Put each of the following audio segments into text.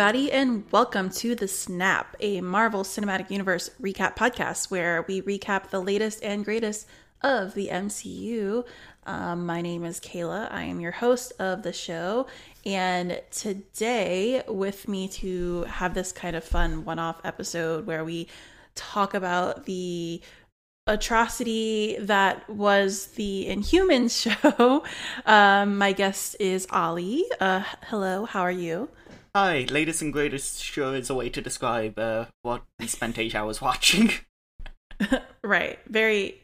everybody, and welcome to The Snap, a Marvel Cinematic Universe recap podcast where we recap the latest and greatest of the MCU. Um, my name is Kayla. I am your host of the show. And today, with me to have this kind of fun one off episode where we talk about the atrocity that was the Inhumans show, um, my guest is Ollie. Uh, hello, how are you? Hi, latest and greatest sure is a way to describe uh, what we spent eight hours watching. right. Very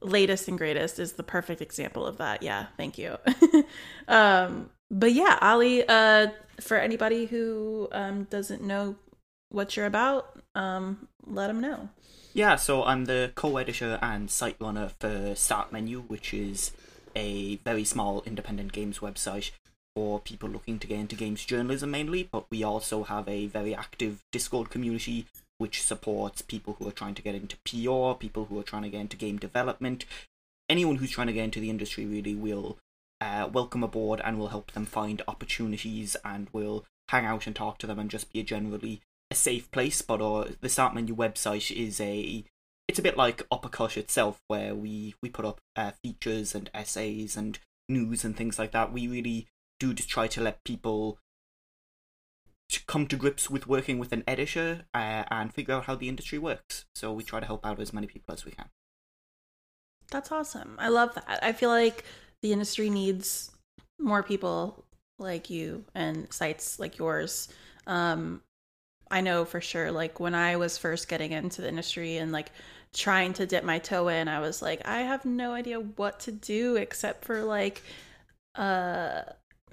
latest and greatest is the perfect example of that. Yeah, thank you. um, but yeah, Ollie, uh, for anybody who um, doesn't know what you're about, um, let them know. Yeah, so I'm the co-editor and site runner for Start Menu, which is a very small independent games website for people looking to get into games journalism mainly, but we also have a very active Discord community which supports people who are trying to get into PR, people who are trying to get into game development. Anyone who's trying to get into the industry really will uh, welcome aboard and will help them find opportunities and will hang out and talk to them and just be a generally a safe place. But uh, the Start Menu website is a it's a bit like Uppercut itself, where we we put up uh, features and essays and news and things like that. We really do to try to let people come to grips with working with an editor uh, and figure out how the industry works. So we try to help out as many people as we can. That's awesome. I love that. I feel like the industry needs more people like you and sites like yours. Um, I know for sure, like when I was first getting into the industry and like trying to dip my toe in, I was like, I have no idea what to do except for like, uh,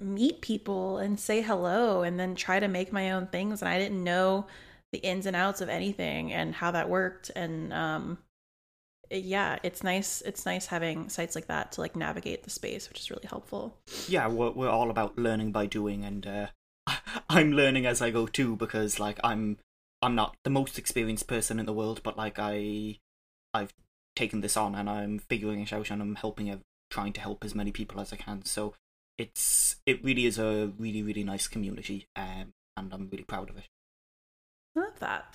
meet people and say hello and then try to make my own things. And I didn't know the ins and outs of anything and how that worked. And um yeah it's nice it's nice having sites like that to like navigate the space which is really helpful. Yeah we're, we're all about learning by doing. And uh i'm learning as i go too because like i'm i'm not the most experienced person in the world but like i i've taken this on and i'm figuring it out and i'm helping trying to help as many people as i can. So it's it really is a really really nice community, um, and I'm really proud of it. I love that.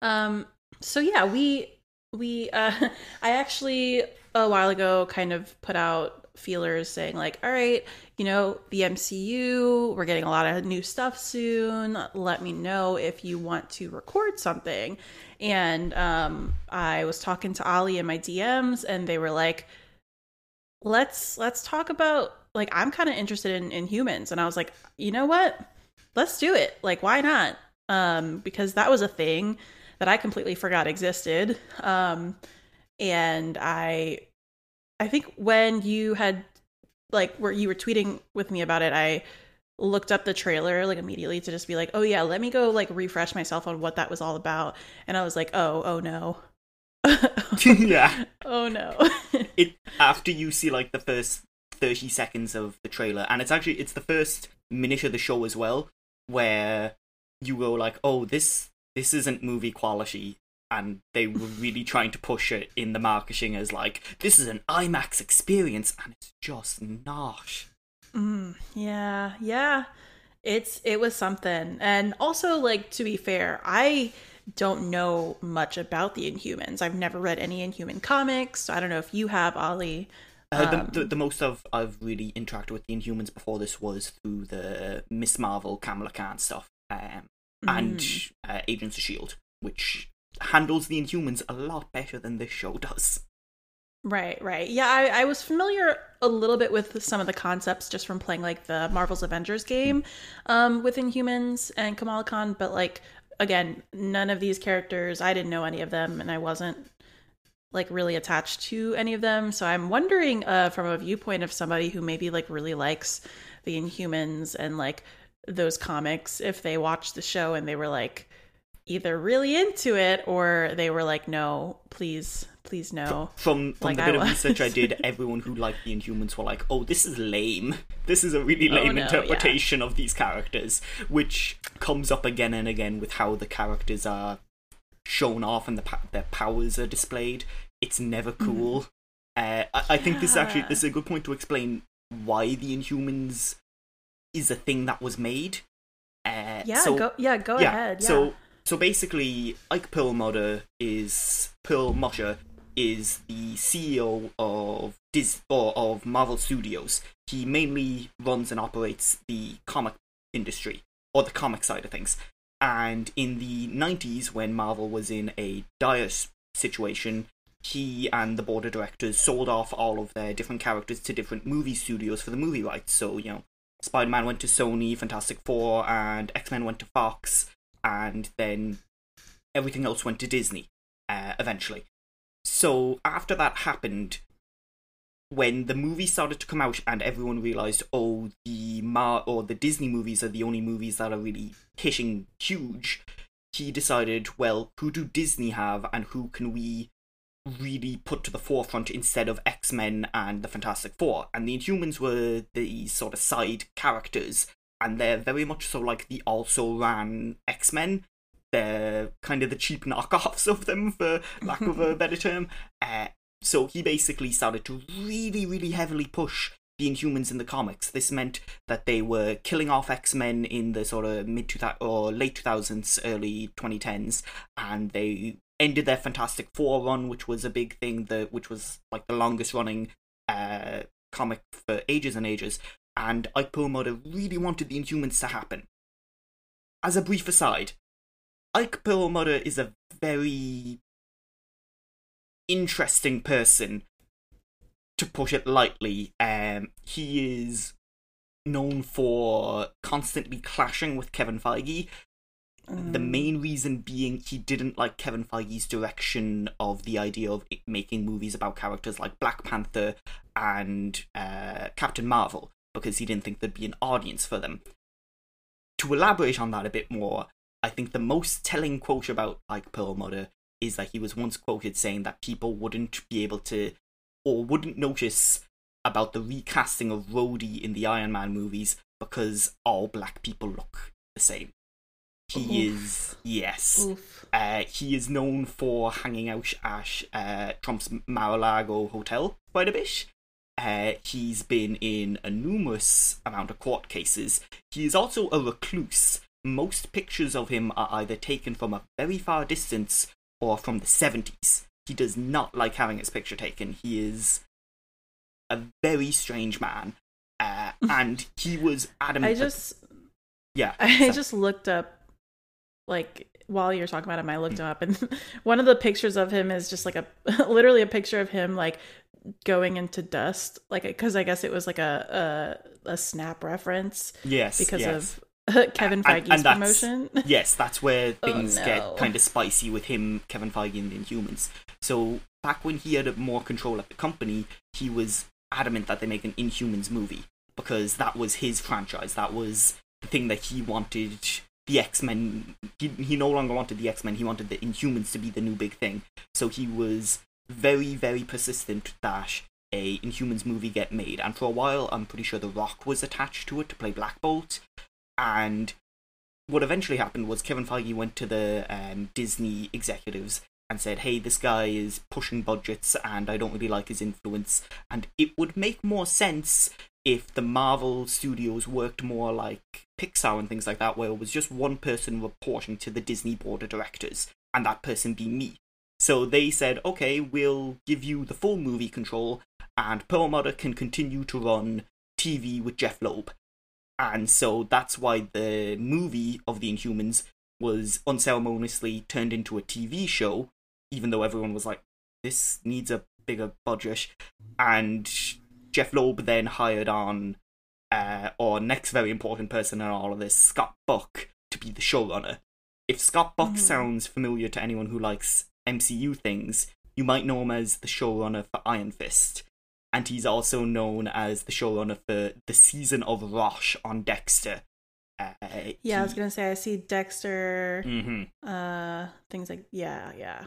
Um, so yeah, we we uh, I actually a while ago kind of put out feelers saying like, all right, you know, the MCU, we're getting a lot of new stuff soon. Let me know if you want to record something. And um, I was talking to Ollie in my DMs, and they were like, let's let's talk about like I'm kind of interested in, in humans, and I was like, you know what? Let's do it. Like, why not? Um, because that was a thing that I completely forgot existed. Um, and I, I think when you had like where you were tweeting with me about it, I looked up the trailer like immediately to just be like, oh yeah, let me go like refresh myself on what that was all about. And I was like, oh, oh no. yeah. Oh no. it after you see like the first 30 seconds of the trailer and it's actually it's the first minute of the show as well where you go like oh this this isn't movie quality and they were really trying to push it in the marketing as like this is an IMAX experience and it's just not. Mm, yeah, yeah. It's it was something. And also like to be fair, I don't know much about the Inhumans. I've never read any Inhuman comics. So I don't know if you have Ollie. Uh, the, the, um, the, most of I've really interacted with the Inhumans before this was through the Miss Marvel, Kamala Khan stuff, um, and mm. uh, Agents of Shield, which handles the Inhumans a lot better than this show does. Right, right. Yeah, I, I was familiar a little bit with some of the concepts just from playing like the Marvel's Avengers game um, with Inhumans and Kamala Khan, but like again, none of these characters, I didn't know any of them, and I wasn't like really attached to any of them. So I'm wondering uh, from a viewpoint of somebody who maybe like really likes the Inhumans and like those comics, if they watched the show and they were like either really into it or they were like, no, please, please no. From from, like the bit of research I did, everyone who liked the Inhumans were like, oh, this is lame. This is a really oh, lame oh, no, interpretation yeah. of these characters, which comes up again and again with how the characters are shown off and the their powers are displayed. It's never mm-hmm. cool. Mm. Uh, I, I think this is actually this is a good point to explain why the Inhumans is a thing that was made. Uh, Yeah, so, go yeah, go ahead. Yeah. So so basically, Ike Perlmutter is Perlmutter is the CEO of Dis or of Marvel Studios. He mainly runs and operates the comic industry or the comic side of things. And in the 90s, when Marvel was in a dire situation, he and the board of directors sold off all of their different characters to different movie studios for the movie rights. So, you know, Spider Man went to Sony, Fantastic Four, and X Men went to Fox, and then everything else went to Disney uh, eventually. So after that happened, when the movie started to come out and everyone realized, oh, the Mar or the Disney movies are the only movies that are really hitting huge, he decided, well, who do Disney have and who can we really put to the forefront instead of X Men and the Fantastic Four? And the Inhumans were these sort of side characters, and they're very much so like the also ran X Men. They're kind of the cheap knockoffs of them, for lack of a better term. Uh, so he basically started to really, really heavily push the Inhumans in the comics. This meant that they were killing off X Men in the sort of mid 2000 or late 2000s, early 2010s, and they ended their Fantastic Four run, which was a big thing, the, which was like the longest running uh, comic for ages and ages. And Ike Perlmutter really wanted the Inhumans to happen. As a brief aside, Ike Perlmutter is a very interesting person, to put it lightly. Um, he is known for constantly clashing with Kevin Feige. The Mm. main reason being he didn't like Kevin Feige's direction of the idea of making movies about characters like Black Panther and uh, Captain Marvel because he didn't think there'd be an audience for them. To elaborate on that a bit more, I think the most telling quote about Ike Perlmutter is that he was once quoted saying that people wouldn't be able to or wouldn't notice about the recasting of Rhodey in the Iron Man movies because all black people look the same. He Oof. is yes. Uh, he is known for hanging out at uh, Trump's Mar-a-Lago hotel quite a bit. Uh, he's been in a numerous amount of court cases. He is also a recluse. Most pictures of him are either taken from a very far distance or from the 70s. He does not like having his picture taken. He is a very strange man. Uh, and he was adamant. I that- just yeah. I so- just looked up like while you're talking about him, I looked him up and one of the pictures of him is just like a literally a picture of him like going into dust like because I guess it was like a a, a snap reference yes because yes. of Kevin And- and Feige's promotion. yes, that's where Oh, things no. get kind of spicy with him, Kevin Feige, and the Inhumans. So back when he had more control at the company, he was adamant that they make an Inhumans movie because that was his franchise. That was the thing that he wanted. The X Men. He he no longer wanted the X Men. He wanted the Inhumans to be the new big thing. So he was very very persistent that a Inhumans movie get made. And for a while, I'm pretty sure The Rock was attached to it to play Black Bolt. And what eventually happened was Kevin Feige went to the um, Disney executives and said, "Hey, this guy is pushing budgets, and I don't really like his influence. And it would make more sense if the Marvel studios worked more like Pixar and things like that, where it was just one person reporting to the Disney board of directors, and that person be me." So they said, "Okay, we'll give you the full movie control, and Perlmutter can continue to run TV with Jeph Loeb." And so that's why the movie of the Inhumans was unceremoniously turned into a TV show, even though everyone was like, this needs a bigger budget. And Jeph Loeb then hired on, uh, or next very important person in all of this, Scott Buck, to be the showrunner. If Scott Buck Mhm. sounds familiar to anyone who likes MCU things, you might know him as the showrunner for Iron Fist and he's also known as the showrunner for the season of Rosh on Dexter. Uh, yeah, I was gonna say I see Dexter, hmm uh, things like yeah, yeah.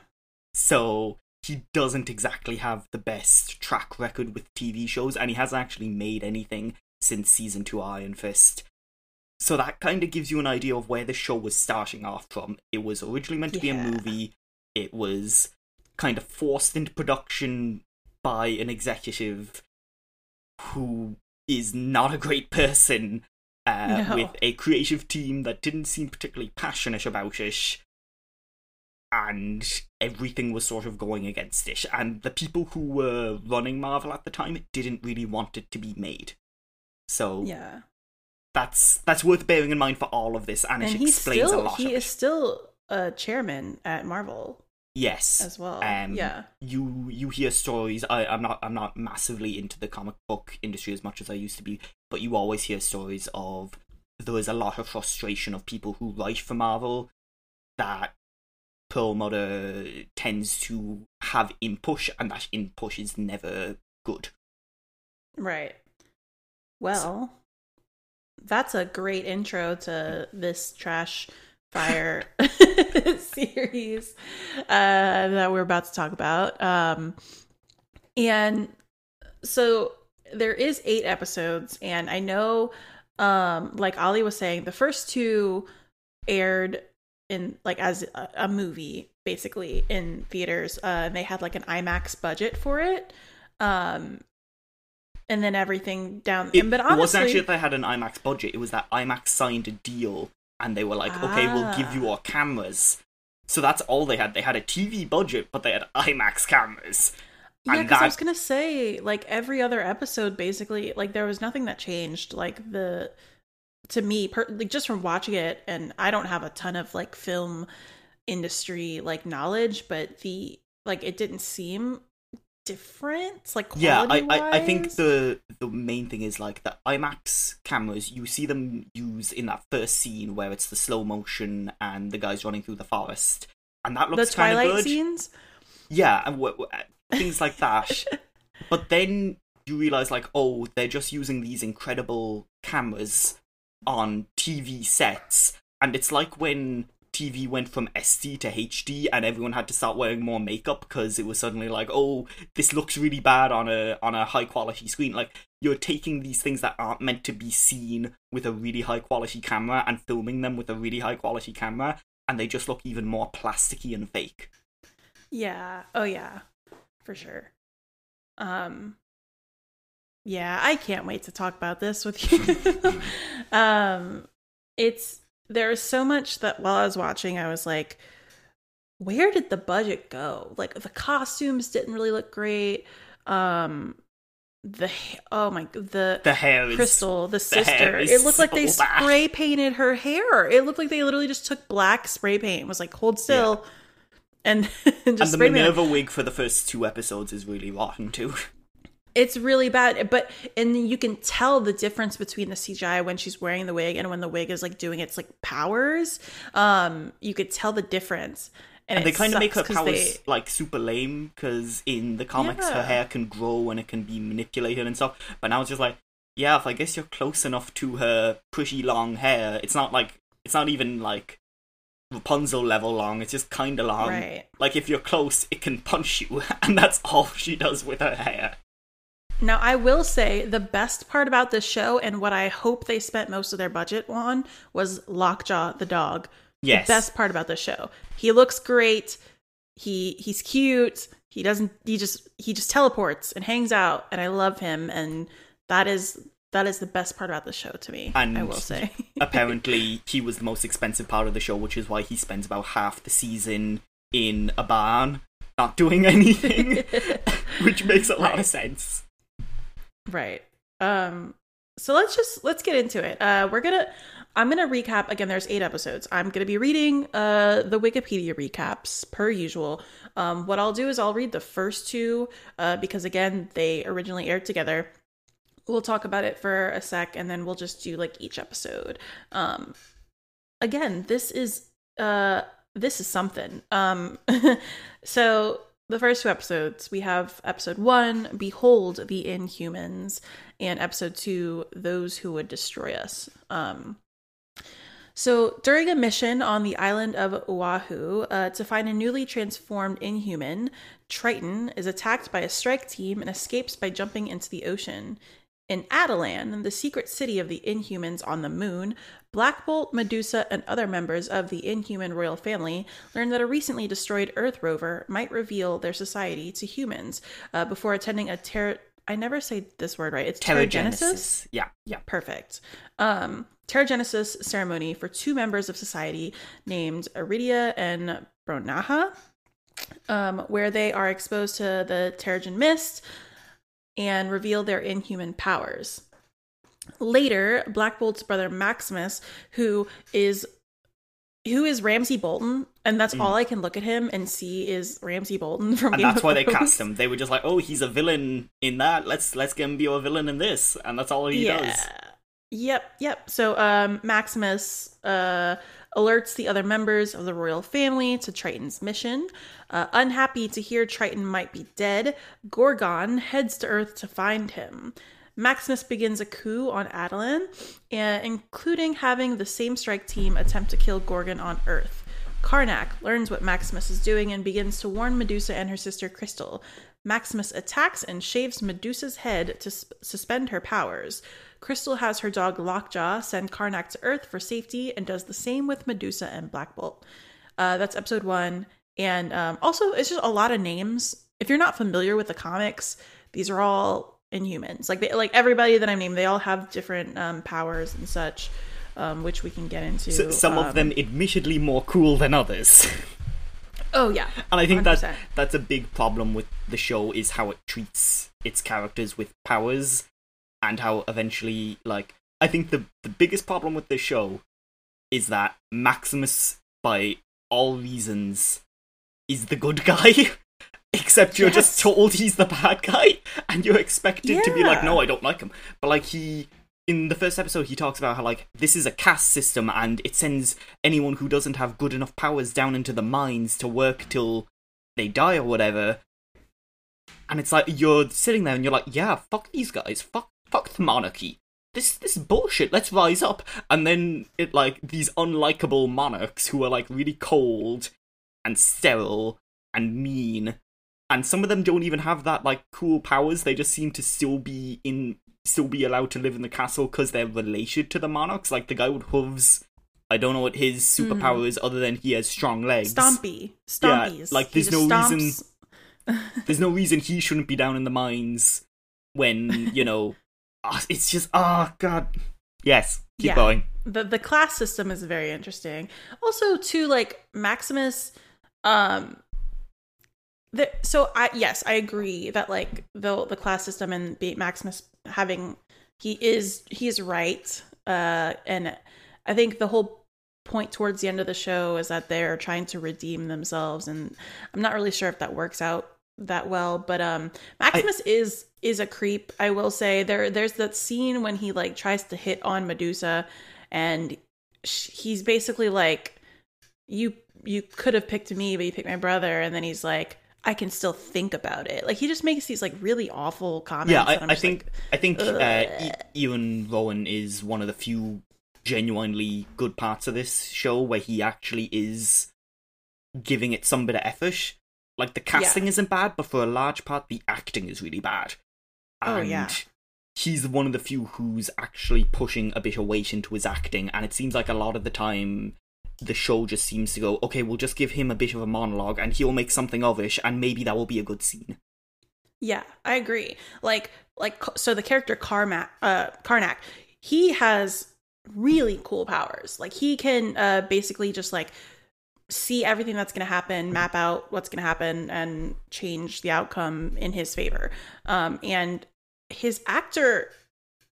So he doesn't exactly have the best track record with TV shows, and he hasn't actually made anything since season two Iron Fist. So that kind of gives you an idea of where the show was starting off from. It was originally meant to be a movie. It was kind of forced into production by an executive who is not a great person uh, No. with a creative team that didn't seem particularly passionate about it, and everything was sort of going against it. And the people who were running Marvel at the time didn't really want it to be made. So Yeah. that's that's worth bearing in mind for all of this, and, And it explains still a lot. he is still a chairman at Marvel Yes, as well. Um, yeah. you you hear stories. I, I'm not I'm not massively into the comic book industry as much as I used to be, but you always hear stories of there is a lot of frustration of people who write for Marvel that Perlmutter tends to have input, and that input is never good. Right. Well, that's a great intro to this trash fire series uh, that we're about to talk about. Um, and so there is eight episodes, and I know, um, like Ollie was saying, the first two aired in like as a, a movie basically in theaters uh and they had like an IMAX budget for it um and then everything down It, and but it wasn't actually that they had an IMAX budget. It was that IMAX signed a deal, and they were like, "Okay, we'll give you Ah. our cameras." So that's all they had. They had a TV budget, but they had IMAX cameras. yeah because i was gonna say like every other episode basically like there was nothing that changed like the to me per, like just from watching it and i don't have a ton of like film industry like knowledge but the like it didn't seem different like Yeah, I, I, I think the the main thing is like the IMAX cameras. You see them use in that first scene where it's the slow motion and the guys running through the forest, and that looks kind of good. scenes Yeah, and w- w- things like that. but then you realize like, oh, they're just using these incredible cameras on TV sets, and it's like when TV went from SD to HD, and everyone had to start wearing more makeup because it was suddenly like, oh, this looks really bad on a on a high quality screen. Like you're taking these things that aren't meant to be seen with a really high quality camera and filming them with a really high quality camera, and they just look even more plasticky and fake. Yeah. Oh yeah. For sure. Um Yeah, I can't wait to talk about this with you. um it's there's so much that while I was watching I was like where did the budget go? Like the costumes didn't really look great. Um the oh my the The hair is Crystal, the hair sister. is It looked like they so bad. spray painted her hair. It looked like they literally just took black spray paint and was like, hold still. And just and the. Minerva wig for the first two episodes is really rotten too. It's really bad. But and you can tell the difference between the CGI when she's wearing the wig and when the wig is like doing its like powers. Um, you could tell the difference. And, And they kind of make her powers they- like super lame because in the comics her hair can grow and it can be manipulated and stuff. But now it's just like, yeah, if I guess you're close enough to her pretty long hair, it's not like it's not even like Rapunzel level long. It's just kind of long. right. Like if you're close, it can punch you, and that's all she does with her hair. Now, I will say the best part about this show and what I hope they spent most of their budget on was Lockjaw the dog. Yes. The best part about this show. He looks great. He he's cute. He doesn't he just he just teleports and hangs out and I love him and that is that is the best part about the show to me. And I will say. Apparently, he was the most expensive part of the show, which is why he spends about half the season in a barn, not doing anything, which makes a lot of sense. Right. Um so let's just let's get into it. Uh we're going to I'm going to recap again there's 8 episodes. I'm going to be reading uh the Wikipedia recaps per usual. Um what I'll do is I'll read the first two uh because again they originally aired together. We'll talk about it for a sec and then we'll just do like each episode. Um again, this is uh this is something. Um so the first two episodes, we have episode 1, Behold the Inhumans, and episode 2, Those Who Would Destroy Us. Um so, during a mission on the island of Oahu uh, to find a newly transformed inhuman, Triton is attacked by a strike team and escapes by jumping into the ocean. In Attilan, the secret city of the Inhumans on the moon, Black Bolt, Medusa, and other members of the Inhuman royal family learn that a recently destroyed Earth rover might reveal their society to humans uh, before attending a ter- I never say this word right. It's. Terrigenesis. Yeah, yeah. Perfect. Um, Terrigenesis ceremony for two members of society named Aridia and Bronaha, um, where they are exposed to the Terrigen mist and reveal their inhuman powers. Later, Black Bolt's brother Maximus, who is who is Ramsay Bolton, and that's Mm. all I can look at him and see is Ramsay Bolton from And Game that's why they Thrones. cast him. They were just like, "Oh, he's a villain in that. Let's let's get him be a villain in this." And that's all he does. Yep, yep. So um Maximus uh alerts the other members of the royal family to Triton's mission. Uh, unhappy to hear Triton might be dead, Gorgon heads to Earth to find him. Maximus begins a coup on Attilan, and including having the same strike team attempt to kill Gorgon on Earth. Karnak learns what Maximus is doing and begins to warn Medusa and her sister Crystal. Maximus attacks and shaves Medusa's head to s- suspend her powers. Crystal has her dog Lockjaw send Karnak to Earth for safety and does the same with Medusa and Black Bolt. Uh, that's episode one. And um, also, it's just a lot of names. If you're not familiar with the comics, these are all Inhumans. Like they, like everybody that I named, they all have different um, powers and such, um, which we can get into. So, some um, of them admittedly more cool than others. Oh yeah, And I think that 100%. that's a big problem with the show is how it treats its characters with powers and how eventually like I think the the biggest problem with this show is that Maximus by all reasons is the good guy. Except you're just told he's the bad guy and you're expected to be like no I don't like him. But like he in the first episode he talks about how like this is a caste system and it sends anyone who doesn't have good enough powers down into the mines to work till they die or whatever. And it's like you're sitting there and you're like yeah fuck these guys. Fuck fuck the monarchy. This this is bullshit let's rise up. And then it like these unlikable monarchs who are like really cold and sterile and mean. And some of them don't even have that like cool powers. They just seem to still be in still be allowed to live in the castle because they're related to the monarchs. Like the guy with hooves i don't know what his superpower is other than he has strong legs. Stompy, Yeah, like, there's no reason- there's no reason he shouldn't be down in the mines when you know ah, it's just oh god. Yes keep Yeah. going. The the class system is very interesting. Also, too, like Maximus, um, the, so I yes, I agree that like the the class system and be, Maximus having he is he is right, uh, and I think the whole point towards the end of the show is that they're trying to redeem themselves, and I'm not really sure if that works out that well, but um, Maximus is is a creep. I will say there there's that scene when he like tries to hit on Medusa and sh- he's basically like you you could have picked me but you picked my brother and then he's like i can still think about it like he just makes these like really awful comments yeah i, I think like, i think uh. E- Iwan Rheon is one of the few genuinely good parts of this show where he actually is giving it some bit of effort like the casting isn't bad but for a large part the acting is really bad Oh, and yeah. he's one of the few who's actually pushing a bit of weight into his acting and it seems like a lot of the time the show just seems to go okay we'll just give him a bit of a monologue and he'll make something of it and maybe that will be a good scene. Yeah i agree. Like like so the character Carmack, uh karnak he has really cool powers. Like he can uh basically just like see everything that's going to happen map out what's going to happen and change the outcome in his favor. Um and his actor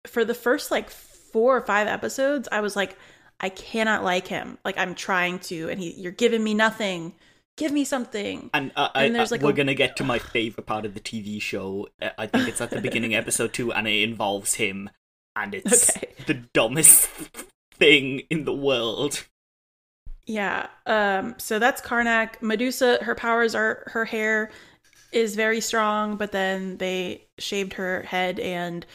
for the first like four or five episodes i was like i cannot like him like i'm trying to and he you're giving me nothing give me something And, uh, And I, there's, like, we're a- gonna get to my favorite part of the TV show. Uh, I think it's at the beginning of episode two, and it involves him, and it's Okay. the dumbest thing in the world. Yeah. Um so that's Karnak. Medusa, her powers are her hair is very strong, but then they shaved her head and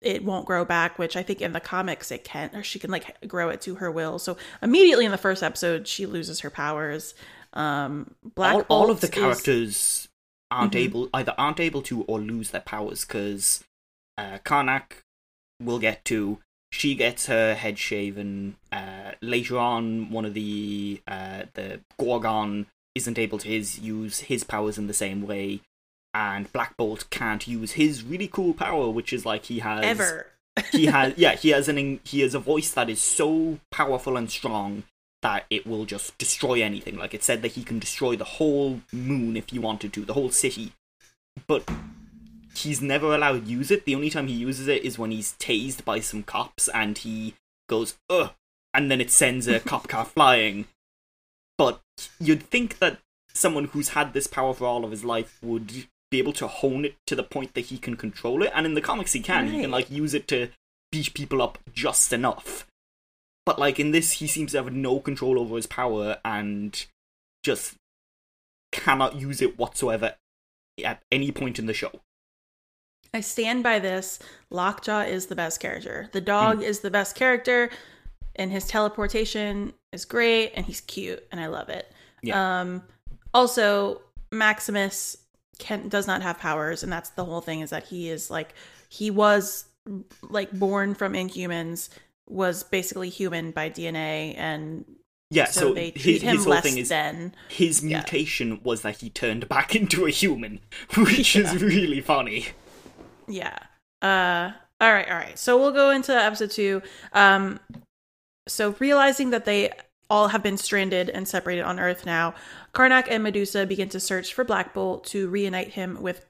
it won't grow back, which I think in the comics it can or she can like grow it to her will. So immediately in the first episode she loses her powers. Um Black all, all of the is- characters aren't Mhm. able either aren't able to or lose their powers because uh, Karnak will get to. She gets her head shaven. Uh, later on, one of the uh, the Gorgon isn't able to his use his powers in the same way. And Black Bolt can't use his really cool power, which is like he has Ever. he has yeah he has an he has a voice that is so powerful and strong that it will just destroy anything. Like it said that he can destroy the whole moon if he wanted to, the whole city. But he's never allowed to use it. The only time he uses it is when he's tased by some cops and he goes, ugh, and then it sends a cop car flying. But you'd think that someone who's had this power for all of his life would be able to hone it to the point that he can control it. And in the comics, he can. He can, like, use it to beat people up just enough. But, like, in this, he seems to have no control over his power and just cannot use it whatsoever at any point in the show. I stand by this. Lockjaw is the best character. The dog is the best character, and his teleportation is great, and he's cute, and I love it. Yeah. Um, also, Maximus can does not have powers, and that's the whole thing. Is that he is like he was like born from Inhumans, was basically human by DNA, and Yeah, so, so, they his, him his whole less thing is than. his yeah. mutation was that he turned back into a human, which Yeah. is really funny. Yeah. Uh all right, all right. So we'll go into episode 2. Um so realizing that they all have been stranded and separated on Earth now, Karnak and Medusa begin to search for Black Bolt to reunite him with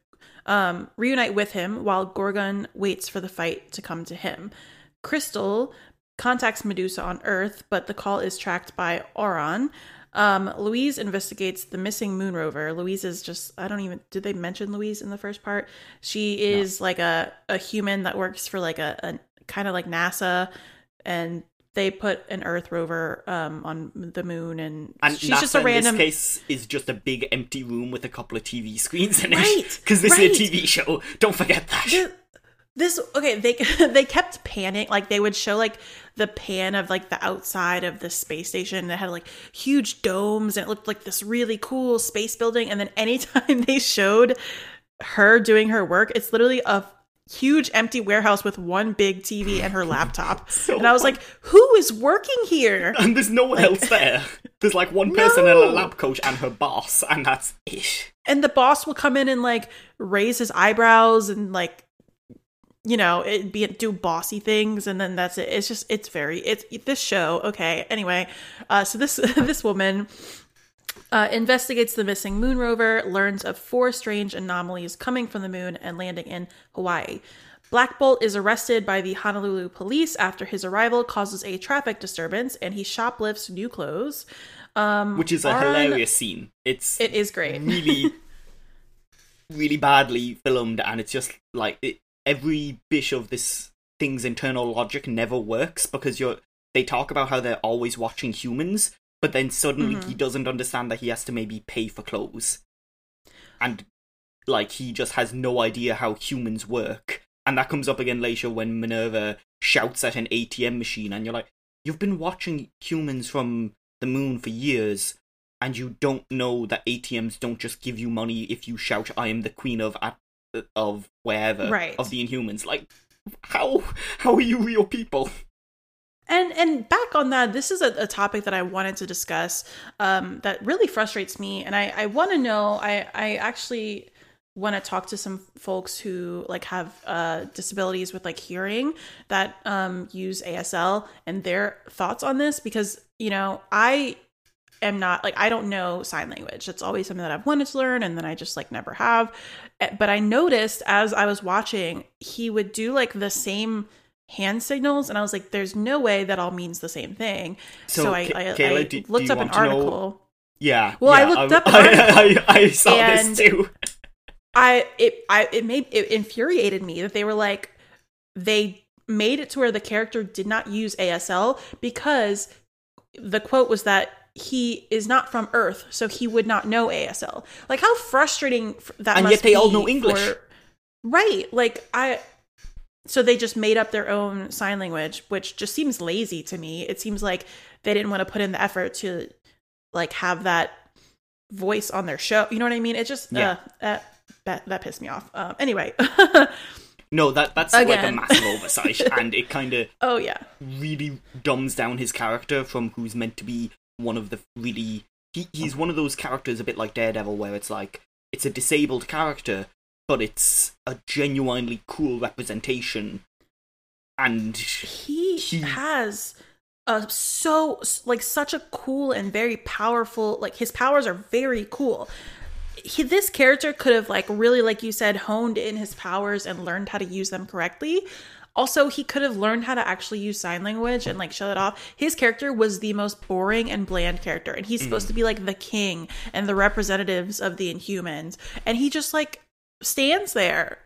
um reunite with him while Gorgon waits for the fight to come to him. Crystal contacts Medusa on Earth, but the call is tracked by Auran. Um, Louise investigates the missing moon rover. Louise is just I don't even did they mention Louise in the first part? She is like a, a human that works for like a, a kind of like NASA and they put an Earth rover um on the moon and, And she's NASA just a random in this case is just a big empty room with a couple of TV screens in it. Right, Because this right. is a TV show. Don't forget that. Th- this okay they they kept panning like they would show like the pan of like the outside of the space station that had like huge domes and it looked like this really cool space building and then anytime they showed her doing her work it's literally a huge empty warehouse with one big TV and her laptop So and I was like who is working here And there's no one else there. There's like one person in a No. lab coach and her boss, and that's it. and the boss will come in and like raise his eyebrows and like you know it be do bossy things and then that's it it's just it's very it's this show okay anyway uh so this this woman uh, investigates the missing moon rover, learns of four strange anomalies coming from the moon and landing in Hawaii. Black Bolt is arrested by the Honolulu police after his arrival causes a traffic disturbance and he shoplifts new clothes. Um, Which is a hilarious scene. It's It is great. really, really badly filmed, and it's just like it, every bit of this thing's internal logic never works because you're. They talk about how they're always watching humans, but then suddenly Mhm. he doesn't understand that he has to maybe pay for clothes, and like he just has no idea how humans work, and that comes up again later when Minerva shouts at an ATM machine, and you're like, you've been watching humans from the moon for years and you don't know that ATMs don't just give you money if you shout "I am the queen of at, of wherever Right. of the Inhumans." Like, how how are you real people? And and back on that, this is a, a topic that I wanted to discuss um, that really frustrates me, and I, I want to know. I I actually want to talk to some folks who like have uh, disabilities with like hearing that um, use ASL and their thoughts on this because you know I am not like I don't know sign language. It's always something that I've wanted to learn and then I just like never have. Eh, But I noticed as I was watching, he would do like the same hand signals and I was like there's no way that all means the same thing. So, So, I, I, Kayla, I do- do looked you up an to know- article. Yeah. Well, I yeah, looked up an I, I, I saw this too. I it I it made it infuriated me that they were like they made it to where the character did not use ASL because the quote was that he is not from Earth, so he would not know ASL. Like how frustrating that And must yet they all know English. for- right? Like I. So they just made up their own sign language, which just seems lazy to me. It seems like they didn't want to put in the effort to like have that voice on their show. You know what I mean? It just Yeah. uh, that that that pissed me off. Um, anyway, No, that that's like a massive oversight, and it kind of oh yeah, really dumbs down his character from who's meant to be one of the really. He, he's one of those characters a bit like Daredevil, where it's like it's a disabled character, but it's a genuinely cool representation. And he, He- has a so like such a cool and very powerful like his powers are very cool. He, this character could have like really like you said honed in his powers and learned how to use them correctly. Also he could have learned how to actually use sign language and like shut it off. His character was the most boring and bland character and he's mm-hmm. supposed to be like the king and the representatives of the inhumans. And he just like stands there.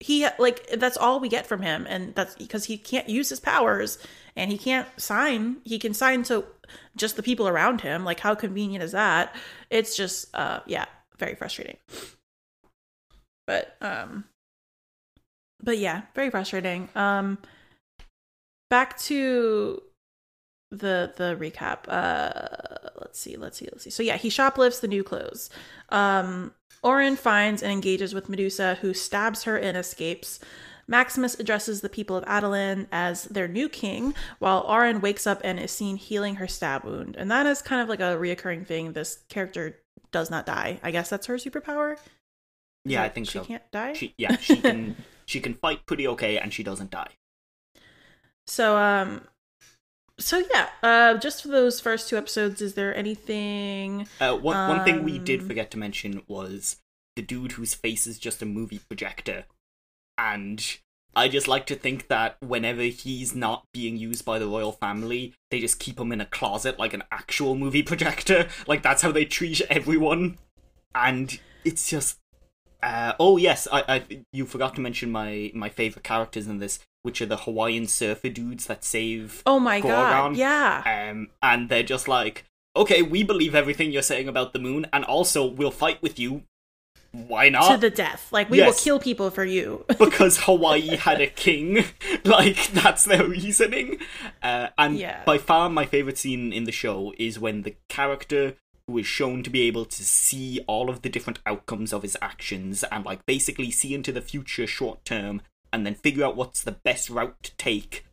He like that's all we get from him and that's because he can't use his powers and he can't sign he can sign to just the people around him. Like how convenient is that? It's just uh yeah very frustrating. But um but yeah very frustrating. Um back to the the recap. Uh let's see let's see let's see. So yeah he shoplifts the new clothes. Um Auran finds and engages with Medusa, who stabs her and escapes. Maximus addresses the people of Attilan as their new king, while Auran wakes up and is seen healing her stab wound. And that is kind of like a reoccurring thing. This character does not die. I guess that's her superpower. Yeah, I think she so. can't die. She, yeah, she can she can fight pretty okay, and she doesn't die. So um so yeah, uh just for those first two episodes, is there anything Uh, one one thing we did Um, forget to mention was the dude whose face is just a movie projector, and I just like to think that whenever he's not being used by the royal family, they just keep him in a closet like an actual movie projector. Like that's how they treat everyone, and it's just. Uh, oh yes, I, I you forgot to mention my my favorite characters in this, which are the Hawaiian surfer dudes that save Oh my god. Yeah. um, and they're just like, okay, we believe everything you're saying about the moon, and also we'll fight with you. Why not? to the death. Like we yes. will kill people for you. because Hawaii had a king. like, that's their reasoning. Uh, and Yeah. by far, my favorite scene in the show is when the character who is shown to be able to see all of the different outcomes of his actions and, like, basically see into the future short term and then figure out what's the best route to take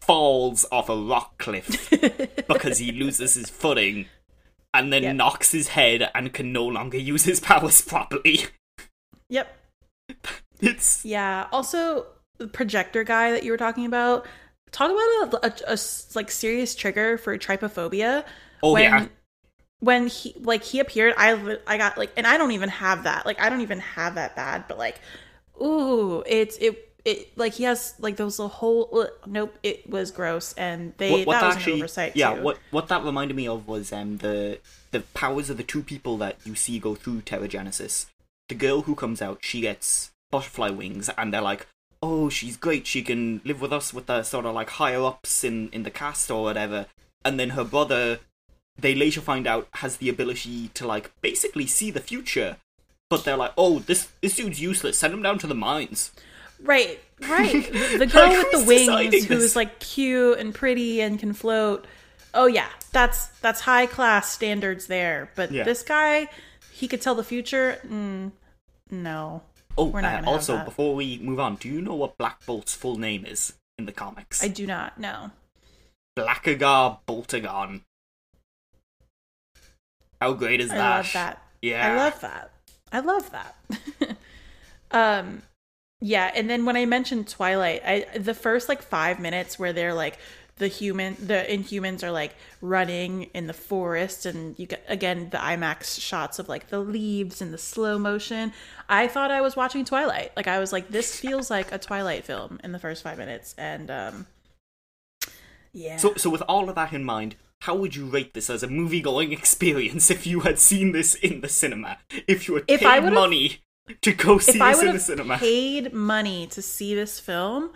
falls off a rock cliff because he loses his footing and then Yep. knocks his head and can no longer use his powers properly. yep. It's Yeah. Also, the projector guy that you were talking about. Talk about a like serious trigger for trypophobia. Oh when, yeah, When he like he appeared, I I got like, and I don't even have that. Like I don't even have that bad. But like, ooh, it's it. It like he has like those little whole ugh, nope it was gross and they that was an oversight yeah too. what what that reminded me of was um the the powers of the two people that you see go through Terrigenesis. The girl who comes out, she gets butterfly wings, and they're like, oh, she's great. She can live with us with the sort of like higher ups in in the cast or whatever. And then her brother, they later find out, has the ability to like basically see the future. But they're like, oh, this this dude's useless. Send him down to the mines. Right, right. The, the girl Like, with the wings, who's this? like cute and pretty and can float. Oh yeah, that's that's high class standards there. But Yeah. this guy, he could tell the future. Mm, no, Oh, We're not uh, also before we move on, do you know what Black Bolt's full name is in the comics? I do not know. Blackagar Boltagon. How great is I that? I love that. Yeah. I love that. I love that. um yeah, and then when I mentioned Twilight, I the first like 5 minutes where they're like the human the inhumans are like running in the forest and you get again the IMAX shots of like the leaves and the slow motion. I thought I was watching Twilight. Like I was like this feels like a Twilight film in the first 5 minutes and um yeah. So, so with all of that in mind, how would you rate this as a movie-going experience if you had seen this in the cinema? If you had If paid money to go see this in the cinema? paid money to see this film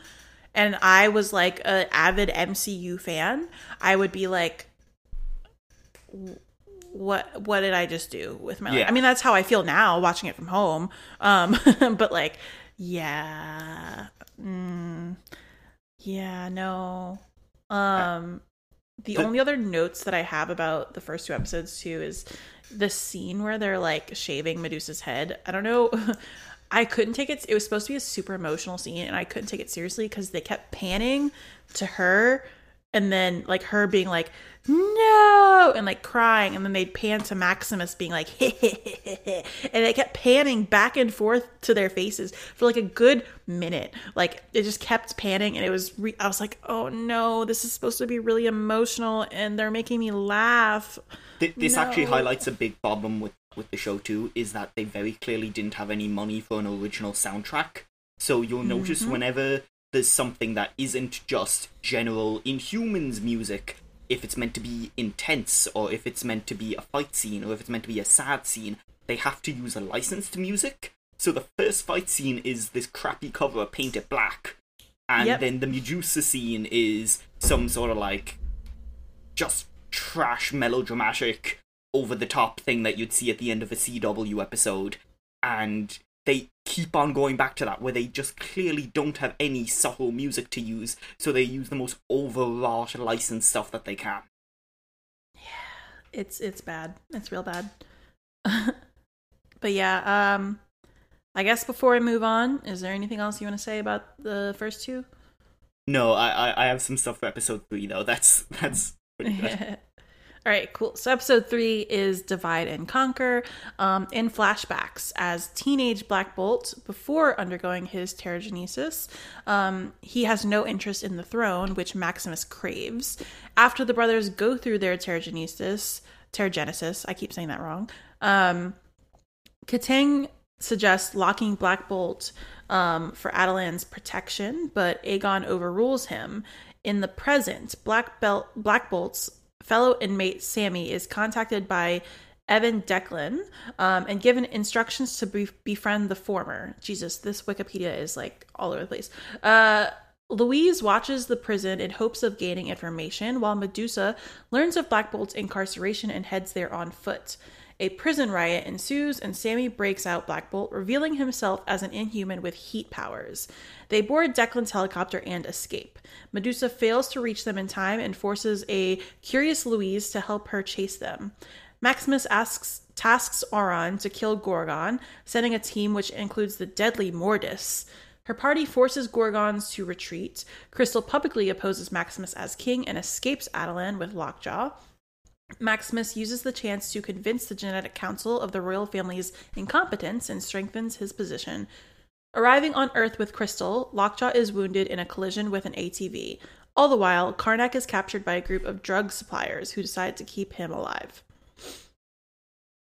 and I was like an avid MCU fan, I would be like what what did I just do with my life? I mean that's how I feel now watching it from home. Um but like yeah. Mm, yeah, no. Um the But- only other notes that I have about the first two episodes too is the scene where they're like shaving Medusa's head. I don't know. I couldn't take it. It was supposed to be a super emotional scene, and I couldn't take it seriously because they kept panning to her and then like her being like no and like crying and then they'd pan to maximus being like and they kept panning back and forth to their faces for like a good minute like it just kept panning and it was re- i was like oh no this is supposed to be really emotional and they're making me laugh Th- this No. actually highlights a big problem with with the show too is that they very clearly didn't have any money for an original soundtrack so you'll notice Mhm. whenever there's something that isn't just general inhumans music if it's meant to be intense or if it's meant to be a fight scene or if it's meant to be a sad scene they have to use a licensed music so the first fight scene is this crappy cover painted black and Yep. then the medusa scene is some sort of like just trash melodramatic over the top thing that you'd see at the end of a CW episode and they keep on going back to that where they just clearly don't have any subtle music to use so they use the most overwrought licensed stuff that they can. Yeah, it's it's bad. It's real bad. But yeah um i guess before i move on is there anything else you want to say about the first two? No I, I i have some stuff for episode three though. That's that's pretty good. All right, cool. So episode three is Divide and Conquer um, in flashbacks as teenage Black Bolt, before undergoing his Terrigenesis, um, he has no interest in the throne, which Maximus craves. After the brothers go through their Terrigenesis, Terrigenesis, I keep saying that wrong, um, Katang suggests locking Black Bolt um, for Attilan's protection, but Agon overrules him. In the present, Black Belt Black Bolt's fellow inmate Sammy is contacted by Evan Declan um, and given instructions to be- befriend the former. Jesus, this Wikipedia is like all over the place. Uh, Louise watches the prison in hopes of gaining information, while Medusa learns of Black Bolt's incarceration and heads there on foot. A prison riot ensues, and Sammy breaks out Black Bolt, revealing himself as an inhuman with heat powers. They board Declan's helicopter and escape. Medusa fails to reach them in time and forces a curious Louise to help her chase them. Maximus asks tasks Auran to kill Gorgon, sending a team which includes the deadly Mortis. Her party forces Gorgons to retreat. Crystal publicly opposes Maximus as king and escapes Attilan with Lockjaw. Maximus uses the chance to convince the genetic council of the royal family's incompetence and strengthens his position. Arriving on Earth with Crystal, Lockjaw is wounded in a collision with an ATV. All the while, Karnak is captured by a group of drug suppliers who decide to keep him alive.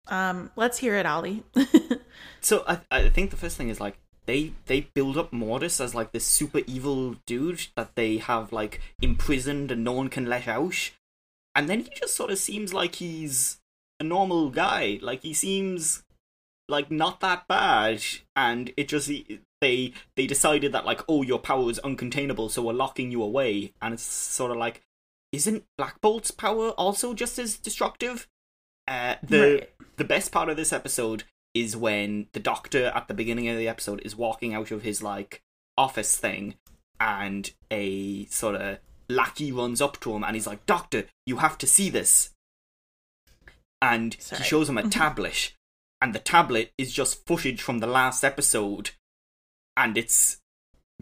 Um, let's hear it, Ollie. so I, I think the first thing is like they they build up Mortis as like this super evil dude that they have like imprisoned and no one can let out and then he just sort of seems like he's a normal guy. Like he seems like not that bad. And it just they they decided that like oh your power is uncontainable so we're locking you away. And it's sort of like isn't black bolt's power also just as destructive? Uh the Right. the best part of this episode is when the doctor at the beginning of the episode is walking out of his like office thing and a sort of lackey runs up to him and he's like doctor you have to see this. And Sorry. he shows him a tablet and the tablet is just footage from the last episode and it's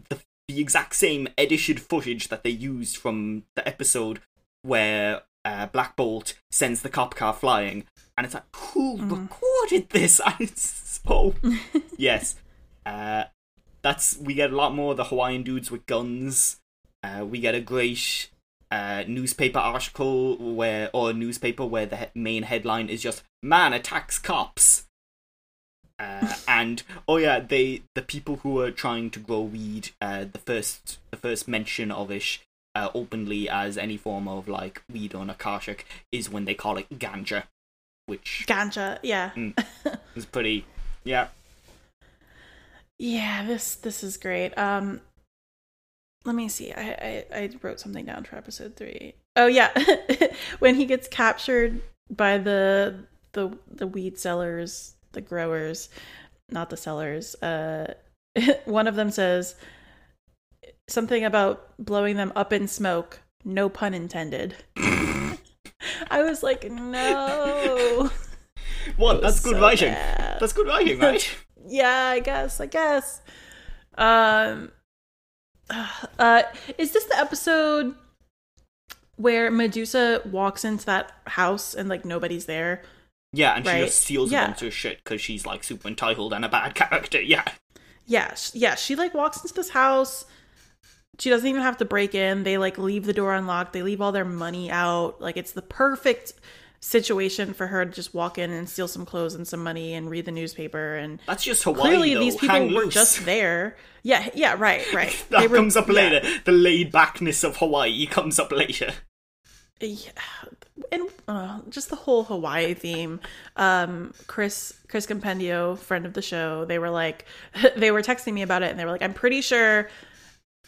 the, the exact same edited footage that they used from the episode where uh, Black Bolt sends the cop car flying and it's like who Mhm. recorded this? And it's so yes. Uh, that's we get a lot more of the Hawaiian dudes with guns uh, we get a great uh, newspaper article where or a newspaper where the he- main headline is just man attacks cops uh, and oh yeah they the people who are trying to grow weed uh, the first the first mention of it uh, openly as any form of like weed or nakashik is when they call it ganja which Ganja, yeah. is pretty yeah Yeah, this this is great. Um let me see. I, I, I wrote something down for episode three. Oh yeah. when he gets captured by the the the weed sellers, the growers, not the sellers, uh one of them says something about blowing them up in smoke. No pun intended. I was like, no. what that's good so writing bad. that's good writing right yeah i guess i guess um uh is this the episode where Medusa walks into that house and like nobody's there. Yeah, and she just steals Yeah. a bunch of shit because she's like super entitled and a bad character. Yeah. Yeah, yeah, she like walks into this house. She doesn't even have to break in. They like leave the door unlocked. They leave all their money out. Like it's the perfect situation for her to just walk in and steal some clothes and some money and read the newspaper and That's just Hawaii. clearly though. these people Hang were loose. just there. Yeah, yeah, right, right. That They were- comes up yeah. later. The laid backness of Hawaii comes up later. Yeah, and uh, just the whole Hawaii theme. Um, Chris Chris Compendio, friend of the show, they were like, they were texting me about it, and they were like, I'm pretty sure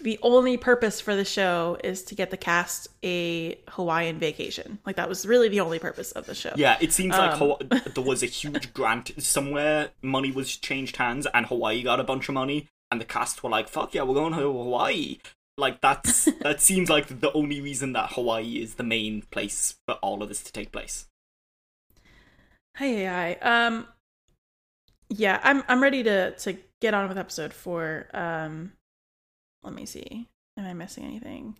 the only purpose for the show is to get the cast a Hawaiian vacation. Like that was really the only purpose of the show. Yeah, it seems like Um. There was a huge grant somewhere. Money was changed hands, and Hawaii got a bunch of money, and the cast were like, "Fuck yeah, we're going to Hawaii." Like that's that seems like the only reason that Hawaii is the main place for all of this to take place. Hi, hi. Um, yeah, I'm I'm ready to to get on with episode four. Um, let me see. Am I missing anything?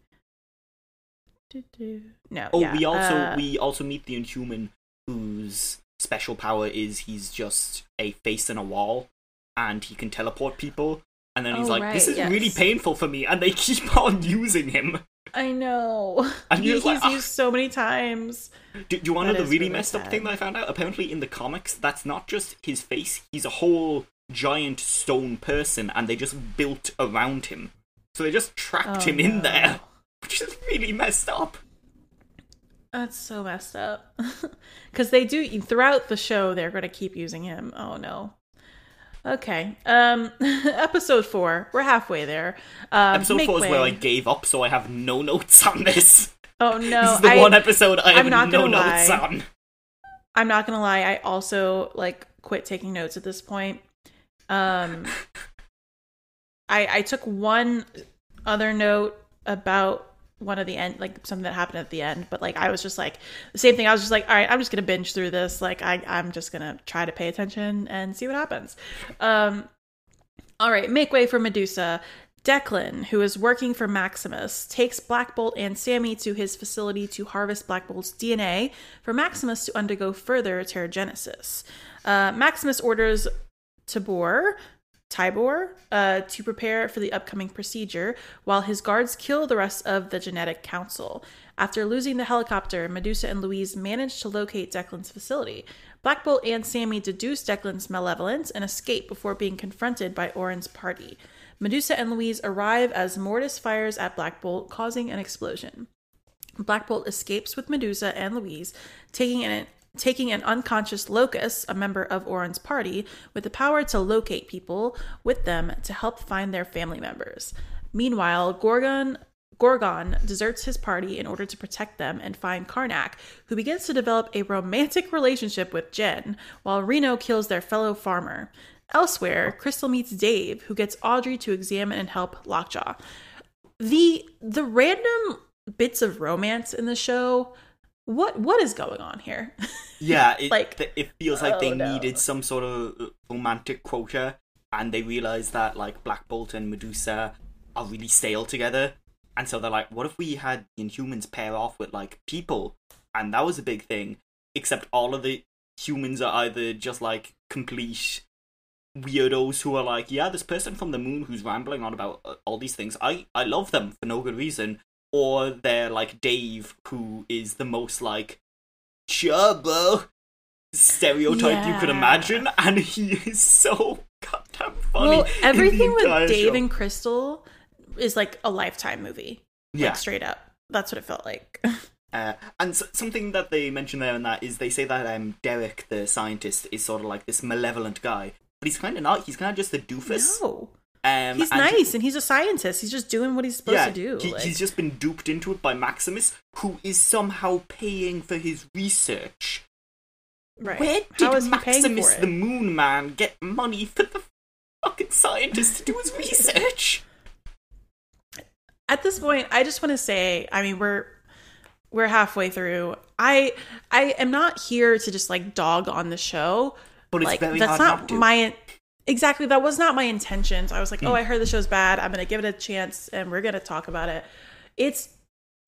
No. Oh, yeah, we also uh, we also meet the Inhuman, whose special power is he's just a face in a wall, and he can teleport people. And then he's Oh, like, "This right, is really painful for me," and they keep on using him. I know. And He- he's like, used so many times. Do, do you want to know the really really messed up thing that I found out? Apparently, in the comics, that's not just his face; he's a whole giant stone person, and they just built around him. So they just trapped Oh, him in there, which is really messed up. That's so messed up. Because they do throughout the show, they're going to keep using him. Oh no. Okay. Um, episode four. We're halfway there. Um, Episode four is where I gave up, so I have no notes on this. Oh no! this is the I, one episode I have I'm not no gonna notes lie. on. I'm not gonna lie. I also like quit taking notes at this point. Um, I I took one other note about one of the end, like something that happened at the end, but like I was just like the same thing. I was just like, all right, I'm just gonna binge through this. Like I I'm just gonna try to pay attention and see what happens. Um, all right, make way for Medusa. Declan, who is working for Maximus, takes Black Bolt and Sammy to his facility to harvest Black Bolt's DNA for Maximus to undergo further Terrigenesis. Uh, Maximus orders Tabor, Tibor, uh, to prepare for the upcoming procedure, while his guards kill the rest of the genetic council. After losing the helicopter, Medusa and Louise manage to locate Declan's facility. Black Bolt and Sammy deduce Declan's malevolence and escape before being confronted by Auran's party. Medusa and Louise arrive as Mortis fires at Black Bolt, causing an explosion. Black Bolt escapes with Medusa and Louise, taking an taking an unconscious Locus, a member of Auran's party, with the power to locate people with them to help find their family members. Meanwhile, Gorgon Gorgon deserts his party in order to protect them and find Karnak, who begins to develop a romantic relationship with Jen, while Reno kills their fellow farmer. Elsewhere, Crystal meets Dave, who gets Audrey to examine and help Lockjaw. The the random bits of romance in the show, what what is going on here? Yeah, it, Like, th- it feels like they oh, no. needed some sort of romantic quota, and they realized that like Black Bolt and Medusa are really stale together, and so they're like, what if we had Inhumans pair off with like people? And that was a big thing. Except all of the humans are either just like complete weirdos who are like, yeah, this person from the moon who's rambling on about uh, all these things, I I love them for no good reason, or they're like Dave, who is the most like Chubbo stereotype you could imagine, and he is so goddamn funny. well, everything with Dave show. and Crystal is like a lifetime movie. Like yeah, straight up. That's what it felt like. uh, and s- something that they mention there in that is they say that um Derek, the scientist, is sort of like this malevolent guy, but he's kind of not. He's kind of just a doofus. no. Um, He's and nice and he's a scientist. He's just doing what he's supposed to do. he- like- he's just been duped into it by Maximus, who is somehow paying for his research. right. Where How did is Maximus the? Moon Man get money for the fucking scientist to do his research? At this point, I just want to say, I mean, we're we're halfway through. I I am not here to just like dog on the show. But it's like very that's hard not, not to. my exactly that was not my intentions i was like Mm. oh i heard the show's bad i'm gonna give it a chance and we're gonna talk about it it's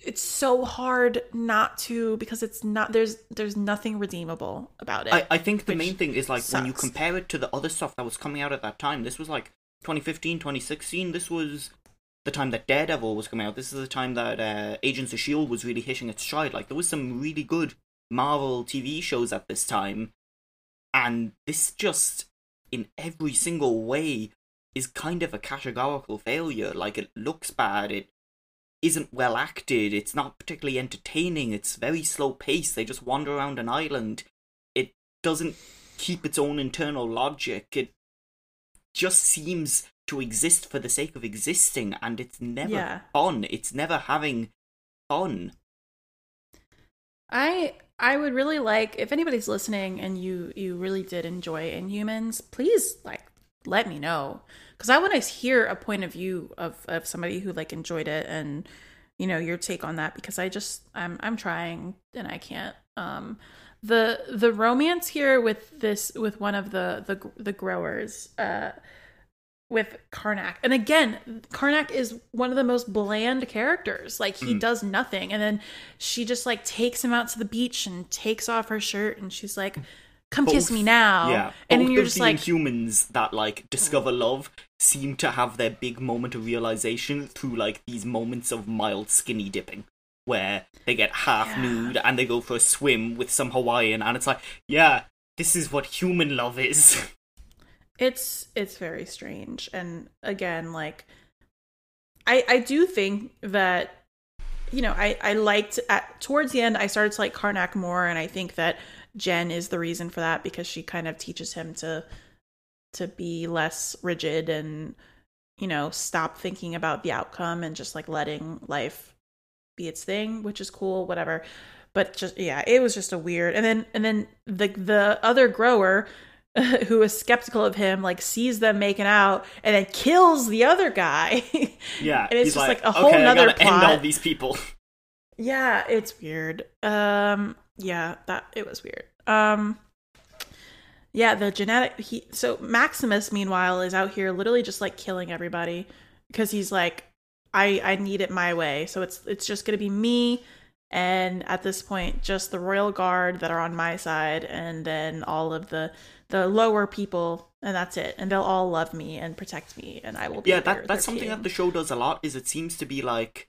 it's so hard not to because it's not there's there's nothing redeemable about it. I, I think the main thing is like when you compare it to the other stuff that was coming out at that time. This was like 2015, 2016. This was the time that Daredevil was coming out. This is the time that uh, Agents of Shield was really hitting its stride. Like there was some really good Marvel TV shows at this time, and this just in every single way is kind of a categorical failure. Like it looks bad. It isn't well acted. It's not particularly entertaining. It's very slow paced. They just wander around an island. It doesn't keep its own internal logic. It just seems to exist for the sake of existing, and it's never Yeah. fun. It's never having fun. I I would really like if anybody's listening and you you really did enjoy Inhumans, please like let me know. Because I want to hear a point of view of of somebody who like enjoyed it and you know your take on that because I just I'm I'm trying and I can't. Um the the romance here with this with one of the the the growers uh with Karnak. And again, Karnak is one of the most bland characters. Like he Mhm. does nothing. And then she just like takes him out to the beach and takes off her shirt and she's like, Come kiss me now. Yeah, And both you're just the like Inhumans that like discover love seem to have their big moment of realization through like these moments of mild skinny dipping, where they get half Yeah. nude and they go for a swim with some Hawaiian, and it's like, yeah, this is what human love is. it's it's very strange. And again, like I I do think that you know, I I liked at towards the end I started to like Karnak more and I think that Jen is the reason for that because she kind of teaches him to to be less rigid and you know, stop thinking about the outcome and just like letting life be its thing, which is cool, whatever. But just yeah, it was just a weird. And then and then the the other grower who was skeptical of him like sees them making out and then kills the other guy. Yeah, And it's just like, like a whole okay, I nother gotta end all plot." these people. yeah, it's weird. Um yeah, that it was weird. Um yeah, the genetic he so Maximus meanwhile is out here literally just like killing everybody because he's like I I need it my way. So it's it's just going to be me and at this point just the royal guard that are on my side and then all of the the lower people and that's it. And they'll all love me and protect me and I will be yeah that that's something that the show does a lot is it seems to be like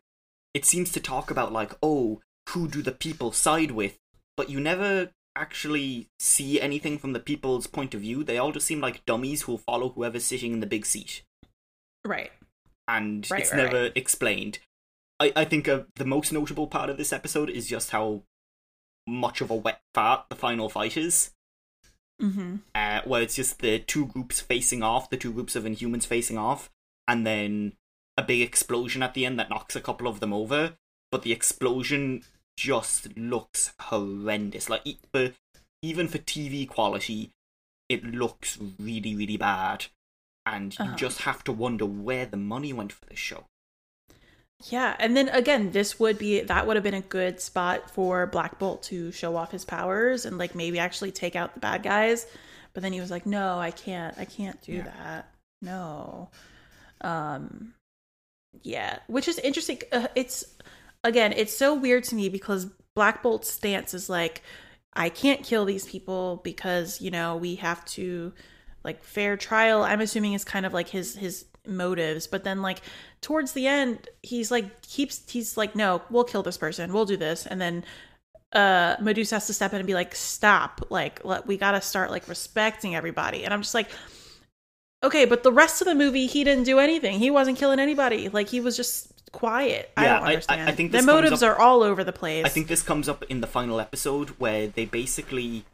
it seems to talk about like oh who do the people side with? But you never actually see anything from the people's point of view. They all just seem like dummies who'll follow whoever's sitting in the big seat. Right. and Right, it's right, never explained. I i think uh, the most notable part of this episode is just how much of a wet fart the final fight is Mhm. uh, where it's just the two groups facing off, the two groups of Inhumans facing off, and then a big explosion at the end that knocks a couple of them over. But the explosion just looks horrendous. Like for even for TV quality, it looks really really bad, and you Uh-huh. just have to wonder where the money went for this show. Yeah, and then again, this would be that would have been a good spot for Black Bolt to show off his powers and like maybe actually take out the bad guys. But then he was like, "No, I can't. I can't do Yeah. that. No." Um yeah, which is interesting. Uh, it's again, it's so weird to me because Black Bolt's stance is like I can't kill these people because, you know, we have to like fair trial. I'm assuming is kind of like his his motives, but then like towards the end he's like keeps he's like no we'll kill this person. We'll do this. And then uh medusa has to step in and be like stop. Like let, we gotta start like respecting everybody. And i'm just like okay but the rest of the movie he didn't do anything. He wasn't killing anybody. Like he was just quiet. I Yeah, don't I- I- I think the motives up- are all over the place. I think this comes up in the final episode where they basically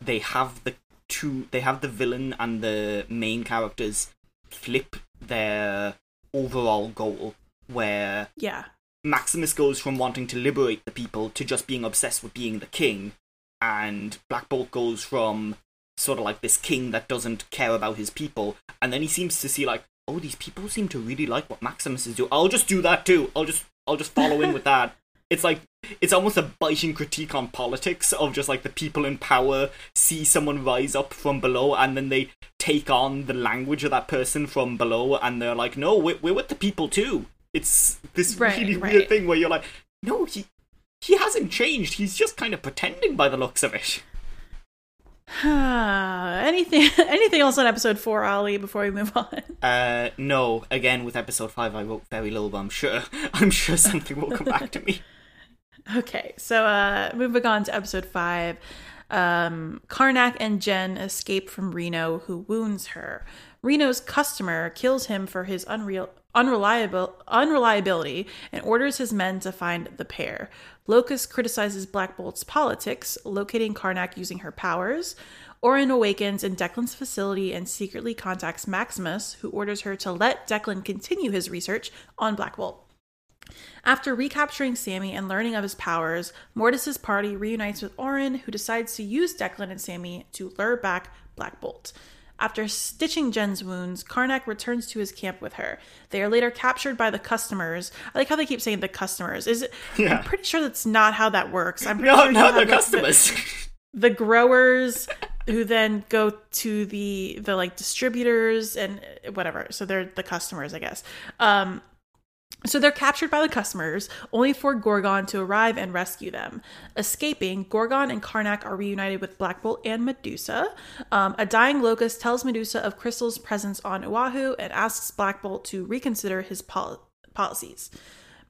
they have the two they have the villain and the main characters flip their overall goal where yeah. Maximus goes from wanting to liberate the people to just being obsessed with being the king and Black Bolt goes from sort of like this king that doesn't care about his people and then he seems to see like oh these people seem to really like what Maximus is doing I'll just do that too. I'll just I'll just follow in with that it's like it's almost a biting critique on politics of just like the people in power see someone rise up from below and then they take on the language of that person from below and they're like no we're, we're with the people too it's this Right, really right. weird thing where you're like no, he he hasn't changed. He's just kind of pretending by the looks of it. anything anything else on episode four, Ollie, before we move on? Uh, no. Again, with episode five, I wrote very little, but I'm sure I'm sure something will come back to me. Okay, so uh, moving on to episode five. Um, Karnak and Jen escape from Reno, who wounds her. Reno's customer kills him for his unreal unreliable unreliability and orders his men to find the pair. Locus criticizes Black Bolt's politics, locating Karnak using her powers. Auran awakens in Declan's facility and secretly contacts Maximus, who orders her to let Declan continue his research on Black Bolt. After recapturing Sammy and learning of his powers, Mortis's party reunites with Auran, who decides to use Declan and Sammy to lure back Black Bolt. After stitching Jen's wounds, Karnak returns to his camp with her. They are later captured by the customers. I like how they keep saying the customers. Is it? Yeah. I'm pretty sure that's not how that works. I'm pretty No, sure no, you the customers. the growers who then go to the the like distributors and whatever so they're the customers i guess um so they're captured by the customers only for gorgon to arrive and rescue them escaping gorgon and karnak are reunited with black bolt and medusa um, a dying locus tells medusa of crystal's presence on oahu and asks black bolt to reconsider his pol- policies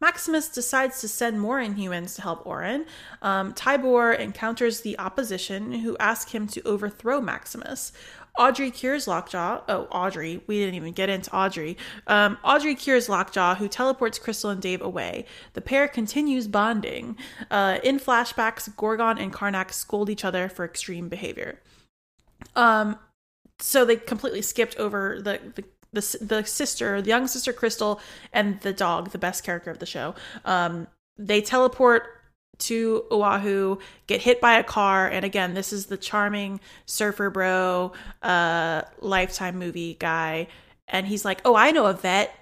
Maximus decides to send more Inhumans to help Auran. Um, Tibor encounters the opposition, who ask him to overthrow Maximus. Audrey cures Lockjaw. Oh, Audrey. We didn't even get into Audrey. Um, Audrey cures Lockjaw, who teleports Crystal and Dave away. The pair continues bonding. Uh, in flashbacks, Gorgon and Karnak scold each other for extreme behavior. Um, so they completely skipped over the, the the the sister, the young sister Crystal, and the dog, the best character of the show. Um, they teleport to Oahu, get hit by a car, and again, this is the charming surfer bro, uh, lifetime movie guy, and he's like, "Oh, I know a vet.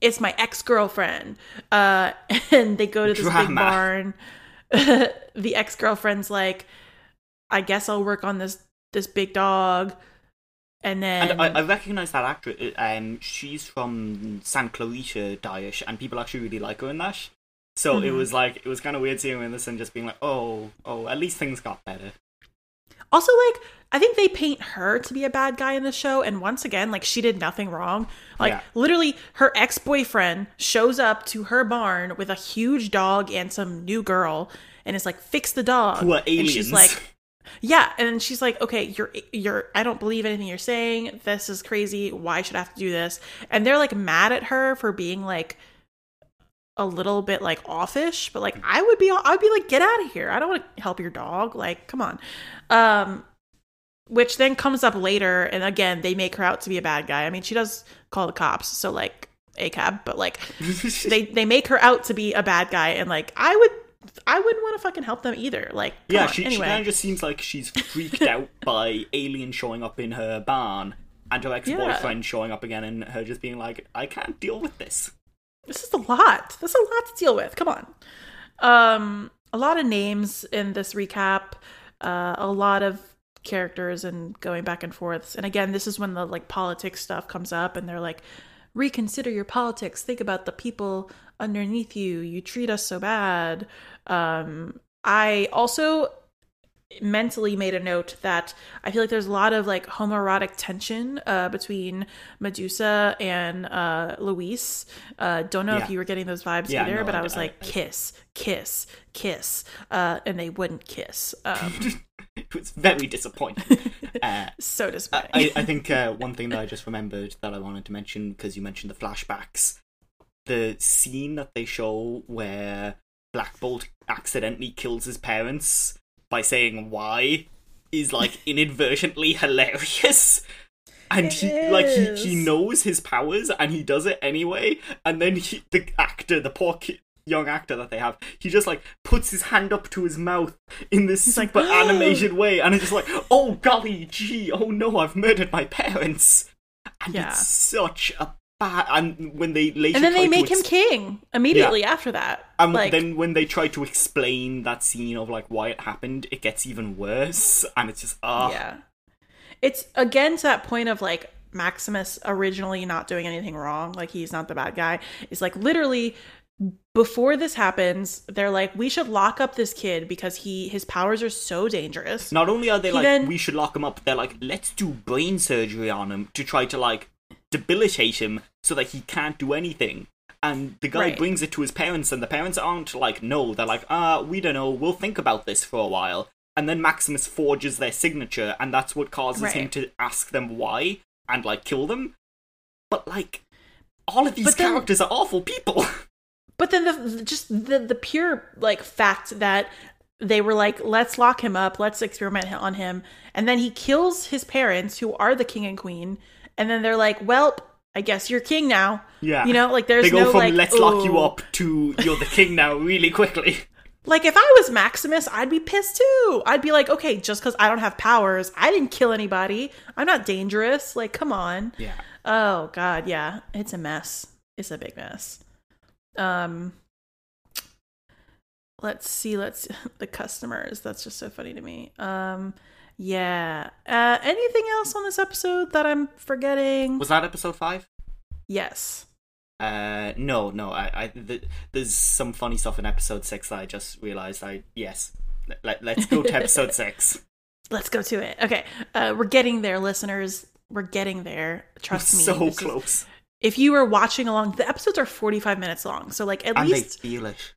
It's my ex girlfriend." Uh, and they go to this big barn. the ex girlfriend's like, "I guess I'll work on this this big dog." And then And I, I recognize that actress. Um, she's from Santa Clarita Diet, and people actually really like her in that. So it Mhm. was like it was kind of weird seeing this and just being like, oh, oh, at least things got better. Also, like, I think they paint her to be a bad guy in the show, and once again, like, she did nothing wrong. Like, Yeah. literally, her ex boyfriend shows up to her barn with a huge dog and some new girl, and is like, "Fix the dog." Who are And aliens? she's like, "Yeah," and she's like, "Okay, you're you're. I don't believe anything you're saying. This is crazy. Why should I have to do this?" And they're like mad at her for being like a little bit like offish, but like I would be I would be like get out of here. I don't want to help your dog. Like come on. Um which then comes up later and again they make her out to be a bad guy. I mean, she does call the cops, so like a cab, but like they they make her out to be a bad guy and like I would I wouldn't want to fucking help them either. Like yeah, on. she, she anyway. kind of just seems like she's freaked out by aliens showing up in her barn and her ex boyfriend showing up again and her just being like, I can't deal with this. This is a lot. This is a lot to deal with. Come on. Um, a lot of names in this recap. Uh, a lot of characters and going back and forth. And again, this is when the like politics stuff comes up, and they're like, reconsider your politics. Think about the people underneath you. You treat us so bad. Um, I also mentally made a note that I feel like there's a lot of like homoerotic tension uh, between Medusa and uh, Louise. Uh, don't know if you were getting those vibes Yeah, either, no, but I I- was I- like, I- kiss, kiss, kiss, uh, and they wouldn't kiss. Um, It was very disappointing. uh, so disappointing. I, I think uh, one thing that I just remembered that I wanted to mention because you mentioned the flashbacks, the scene that they show where Black Bolt accidentally kills his parents by saying why is like inadvertently hilarious. And It he like he, he knows his powers and he does it anyway. And then he, the actor, the poor ki- young actor that they have, he just like puts his hand up to his mouth in this He's like, super animated way, and it's just like, oh golly gee, oh no, I've murdered my parents. And Yeah. it's such a. And when they later and then they make him king immediately after that. and like, then when they try to explain that scene of like why it happened, it gets even worse, and it's just ah, yeah it's again to that point of like maximus originally not doing anything wrong like he's not the bad guy is like literally before this happens, they're like, we should lock up this kid because he his powers are so dangerous. Not only are they He like, then- we should lock him up, they're like, let's do brain surgery on him to try to like debilitate him so that he can't do anything. And the guy Right. brings it to his parents, and the parents aren't like, no, they're like, ah, we don't know, we'll think about this for a while. And then Maximus forges their signature, and that's what causes him to ask them why and like kill them. But like, all of these then- characters are awful people. But then the just the the pure like fact that they were like, let's lock him up, let's experiment on him, and then he kills his parents, who are the king and queen, and then they're like, well, I guess you're king now. yeah. You know, like there's they go no from like, let's lock you up to you're the king now really quickly. Like if I was Maximus, I'd be pissed too. I'd be like, okay, just because I don't have powers, I didn't kill anybody. I'm not dangerous. Like, come on. Yeah. Oh god, yeah, it's a mess. It's a big mess. Um Let's see, let's the customers. That's just so funny to me. Um yeah. Uh anything else on this episode that I'm forgetting? Was that episode five? yes. Uh, no, no. I, I th- there's some funny stuff in episode six that I just realized. I yes. Let, let's go to episode six. Let's go to it. Okay. Uh we're getting there, listeners. We're getting there. Trust me. so This is- close, if you were watching along, the episodes are 45 minutes long. So like at and least they feel it.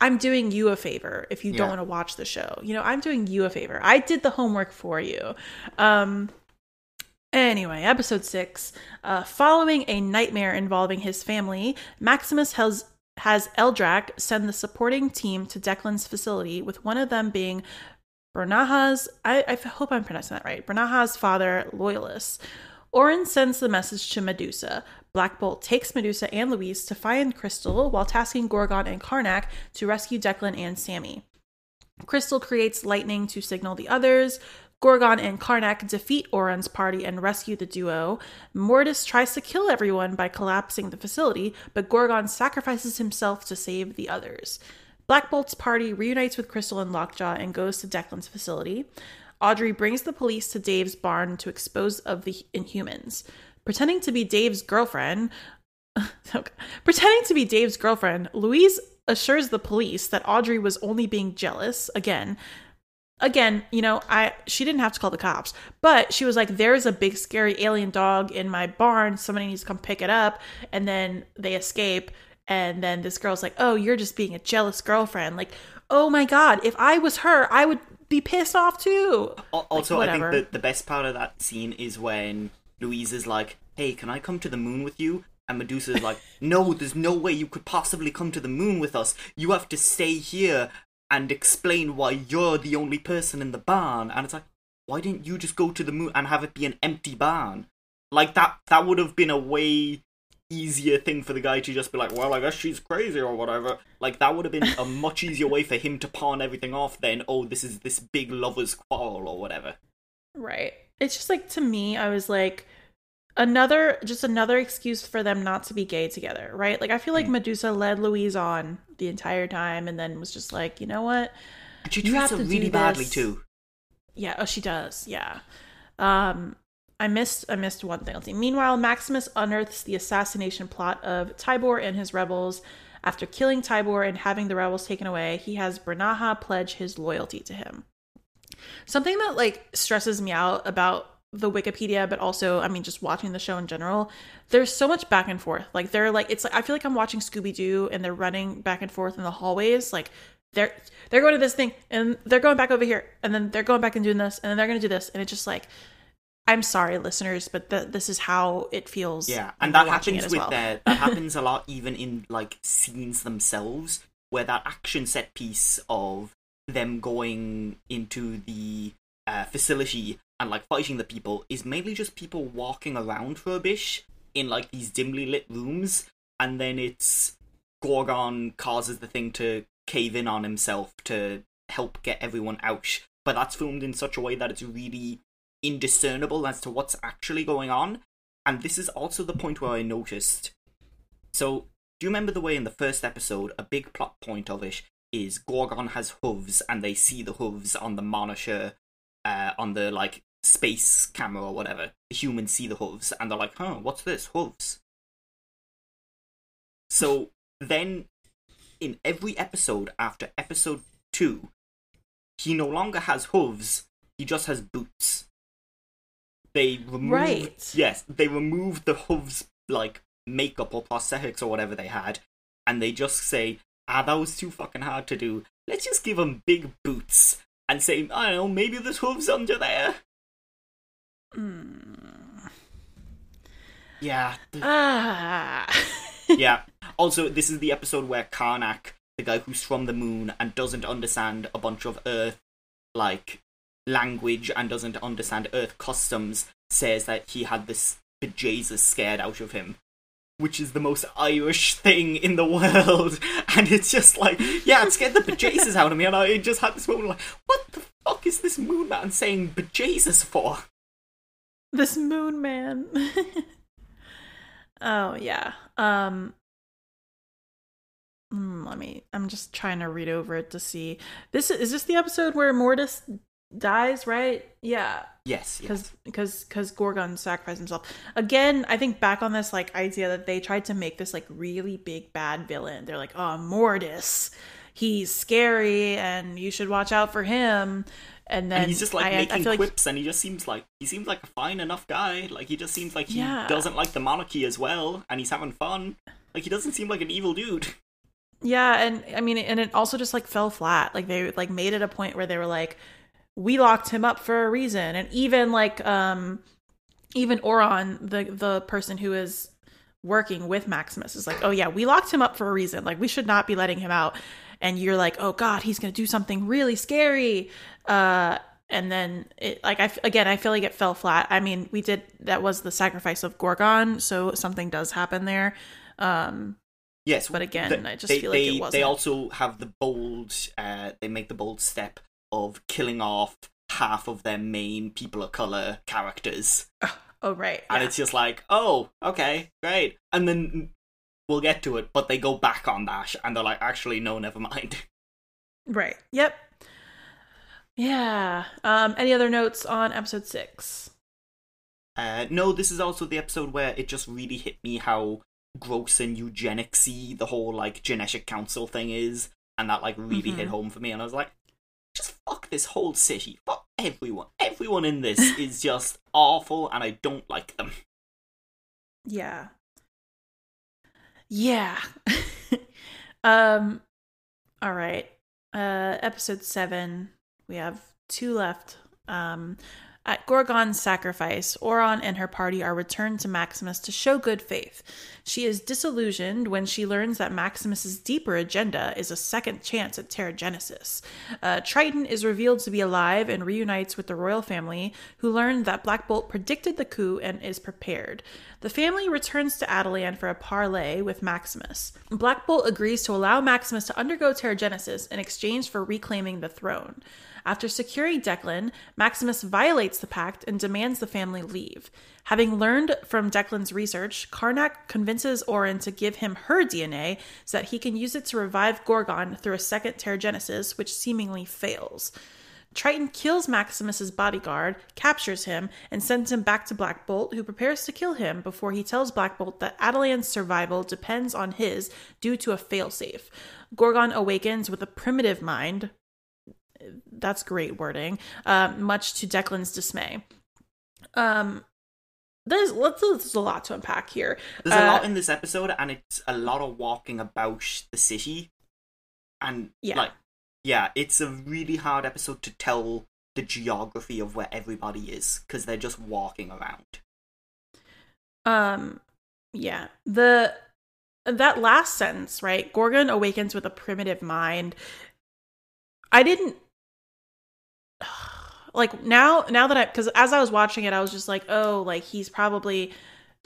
I'm doing you a favor if you don't want to watch the show. You know, I'm doing you a favor. I did the homework for you. Um anyway, episode 6. Uh following a nightmare involving his family, Maximus has has Eldrac send the supporting team to Declan's facility with one of them being Bernaha's I, I hope I'm pronouncing that right. Bernaha's father, Loyalist. Auran sends the message to Medusa. Black Bolt takes Medusa and Louise to find Crystal while tasking Gorgon and Karnak to rescue Declan and Sammy. Crystal creates lightning to signal the others. Gorgon and Karnak defeat Auran's party and rescue the duo. Mortis tries to kill everyone by collapsing the facility, but Gorgon sacrifices himself to save the others. Black Bolt's party reunites with Crystal and Lockjaw and goes to Declan's facility. Audrey brings the police to Dave's barn to expose of the Inhumans. Pretending to be Dave's girlfriend, Okay. Pretending to be Dave's girlfriend, Louise assures the police that Audrey was only being jealous. Again, again, you know, I she didn't have to call the cops, but she was like, "There's a big scary alien dog in my barn. Somebody needs to come pick it up." And then they escape, and then this girl's like, "Oh, you're just being a jealous girlfriend." Like, oh my god, if I was her, I would be pissed off too. Al- Also, I think that the best part of that scene is when Louise is like, "Hey, can I come to the moon with you?" And Medusa is like, "No, there's no way you could possibly come to the moon with us. You have to stay here and explain why you're the only person in the barn." And it's like, why didn't you just go to the moon and have it be an empty barn? Like that that would have been a way easier thing for the guy to just be like, well, I guess she's crazy or whatever. Like that would have been a much easier way for him to pawn everything off than, oh, this is this big lovers quarrel or whatever. Right. It's just like to me, I was like another just another excuse for them not to be gay together, right? Like I feel like Mm. Medusa led Louise on the entire time and then was just like, you know what? And she You treats her really badly too. Yeah, oh she does. Yeah. Um I missed I missed one thing. Meanwhile, Maximus unearths the assassination plot of Tibor and his rebels. After killing Tibor and having the rebels taken away, he has Bernaha pledge his loyalty to him. Something that like stresses me out about the Wikipedia, but also, I mean, just watching the show in general, there's so much back and forth. Like they're like it's like I feel like I'm watching Scooby Doo and they're running back and forth in the hallways. Like they're they're going to this thing and they're going back over here and then they're going back and doing this and then they're going to do this and it's just like I'm sorry, listeners, but th- this is how it feels. Yeah, and that happens with well. their that happens a lot even in like scenes themselves, where that action set piece of them going into the uh, facility and like fighting the people is mainly just people walking around for a bit in like these dimly lit rooms, and then it's Gorgon causes the thing to cave in on himself to help get everyone out. But that's filmed in such a way that it's really indiscernible as to what's actually going on. And this is also the point where I noticed. So, do you remember the way in the first episode, a big plot point of it is Gorgon has hooves and they see the hooves on the monitor, uh, on the like space camera or whatever. The humans see the hooves and they're like, huh, what's this? Hooves. So then in every episode after episode two, he no longer has hooves, he just has boots. They remove Right. yes, they removed the hooves like makeup or prosthetics or whatever they had, and they just say, ah, that was too fucking hard to do. Let's just give him big boots and say, I don't know, maybe there's hooves under there. Mm. Yeah, Ah. yeah. Also, this is the episode where Karnak, the guy who's from the moon and doesn't understand a bunch of Earth like language and doesn't understand Earth customs, says that he had this bejesus scared out of him. Which is the most Irish thing in the world, and it's just like, yeah, it scared the bejesus out of me, and I just had this moment like, what the fuck is this moon man saying bejesus for? this moon man. oh yeah. Um mm, let me I'm just trying to read over it to see. This is this the episode where Mortis dies, right? Yeah. Yes, yes. because because because Gorgon sacrificed himself again. I think back on this like idea that they tried to make this like really big bad villain. They're like, oh Mortis, he's scary and you should watch out for him. And then and he's just like I, I making like quips, and he just seems like he seems like a fine enough guy. Like he just seems like he Yeah. doesn't like the monarchy as well, and he's having fun. Like he doesn't seem like an evil dude. Yeah, and I mean, and it also just like fell flat. Like they like made it a point where they were like, we locked him up for a reason, and even like um, even Auran, the the person who is working with Maximus, is like, oh yeah, we locked him up for a reason. Like we should not be letting him out. And you're like, oh god, he's gonna do something really scary. Uh, and then it like I again, I feel like it fell flat. I mean, we did that was the sacrifice of Gorgon, so something does happen there. Um, Yes, But again, the- I just they, feel like it wasn't. They also have the bold. Uh, they make the bold step of killing off half of their main people of color characters, oh right, and yeah. it's just like, oh, okay, great, and then we'll get to it, but they go back on that, and they're like, actually, no, never mind. Right. Yep. Yeah. Um, any other notes on episode six? Uh, no, this is also the episode where it just really hit me how gross and eugenicsy the whole like genetic council thing is, and that like really hit Mhm. home for me. And I was like, just fuck this whole city, fuck everyone. Everyone in this is just awful, and I don't like them. Yeah. Yeah. um all right. Uh episode 7. We have two left. Um at Gorgon's sacrifice, Auran and her party are returned to Maximus to show good faith. She is disillusioned when she learns that Maximus's deeper agenda is a second chance at Terrigenesis. Uh, Triton is revealed to be alive and reunites with the royal family, who learn that Black Bolt predicted the coup and is prepared. The family returns to Attilan for a parley with Maximus. Black Bolt agrees to allow Maximus to undergo Terrigenesis in exchange for reclaiming the throne. After securing Declan, Maximus violates the pact and demands the family leave. Having learned from Declan's research, Karnak convinces Auran to give him her DNA so that he can use it to revive Gorgon through a second Terrigenesis, which seemingly fails. Triton kills Maximus's bodyguard, captures him, and sends him back to Black Bolt, who prepares to kill him before he tells Black Bolt that Attilan's survival depends on his due to a failsafe. Gorgon awakens with a primitive mind. That's great wording. Uh, much to Declan's dismay. Um, there's let's there's a lot to unpack here. There's a Uh, lot in this episode, and it's a lot of walking about the city, and Yeah. like, yeah, it's a really hard episode to tell the geography of where everybody is because they're just walking around. Um, yeah. The that last sentence, right? Gorgon awakens with a primitive mind. I didn't like now now that I because as I was watching it, I was just like, oh, like he's probably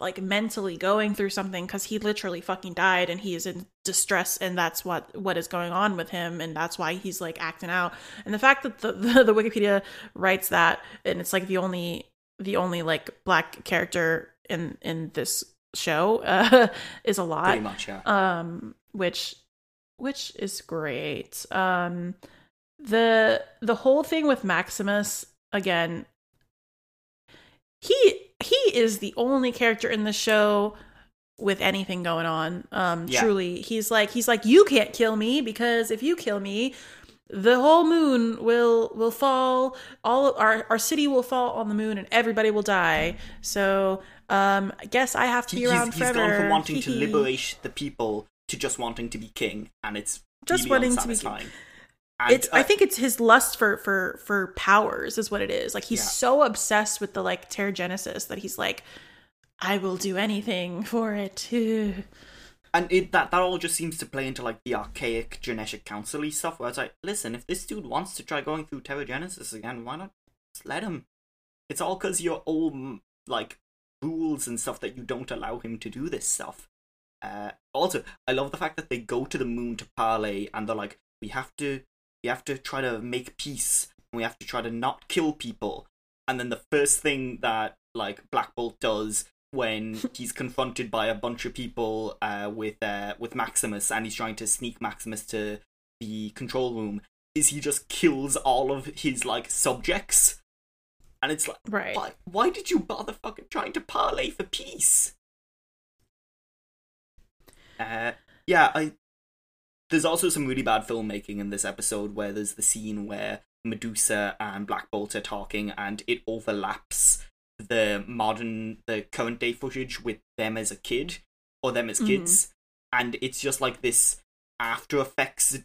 like mentally going through something because he literally fucking died and he is in distress and that's what what is going on with him and that's why he's like acting out and the fact that the the, the wikipedia writes that and it's like the only the only like black character in in this show uh, is a lot Pretty much, yeah. um which which is great um the the whole thing with maximus again he he is the only character in the show with anything going on. Um, Yeah. truly, he's like he's like you can't kill me because if you kill me, the whole moon will will fall. All our our city will fall on the moon, and everybody will die. So um, I guess I have to be He- around he's, he's forever. gone from wanting to liberate the people to just wanting to be king, and it's Just really wanting to be king. And, it's I uh, think it's his lust for for for powers is what it is. Like he's Yeah. so obsessed with the like Terrigenesis that he's like, I will do anything for it. and it that that all just seems to play into like the archaic genetic council stuff where it's like listen if this dude wants to try going through Terrigenesis again why not just let him it's all because your old mm, like rules and stuff that you don't allow him to do this stuff uh also i love the fact that they go to the moon to parley and they're like we have to we have to try to make peace. And we have to try to not kill people. And then the first thing that like black bolt does when he's confronted by a bunch of people uh, with uh, with Maximus and he's trying to sneak Maximus to the control room is he just kills all of his like subjects. And it's like Right. why, why did you bother fucking trying to parlay for peace? Uh, yeah I there's also some really bad filmmaking in this episode where there's the scene where Medusa and Black Bolt are talking and it overlaps the modern the current day footage with them as a kid or them as Mhm. kids and it's just like this after effects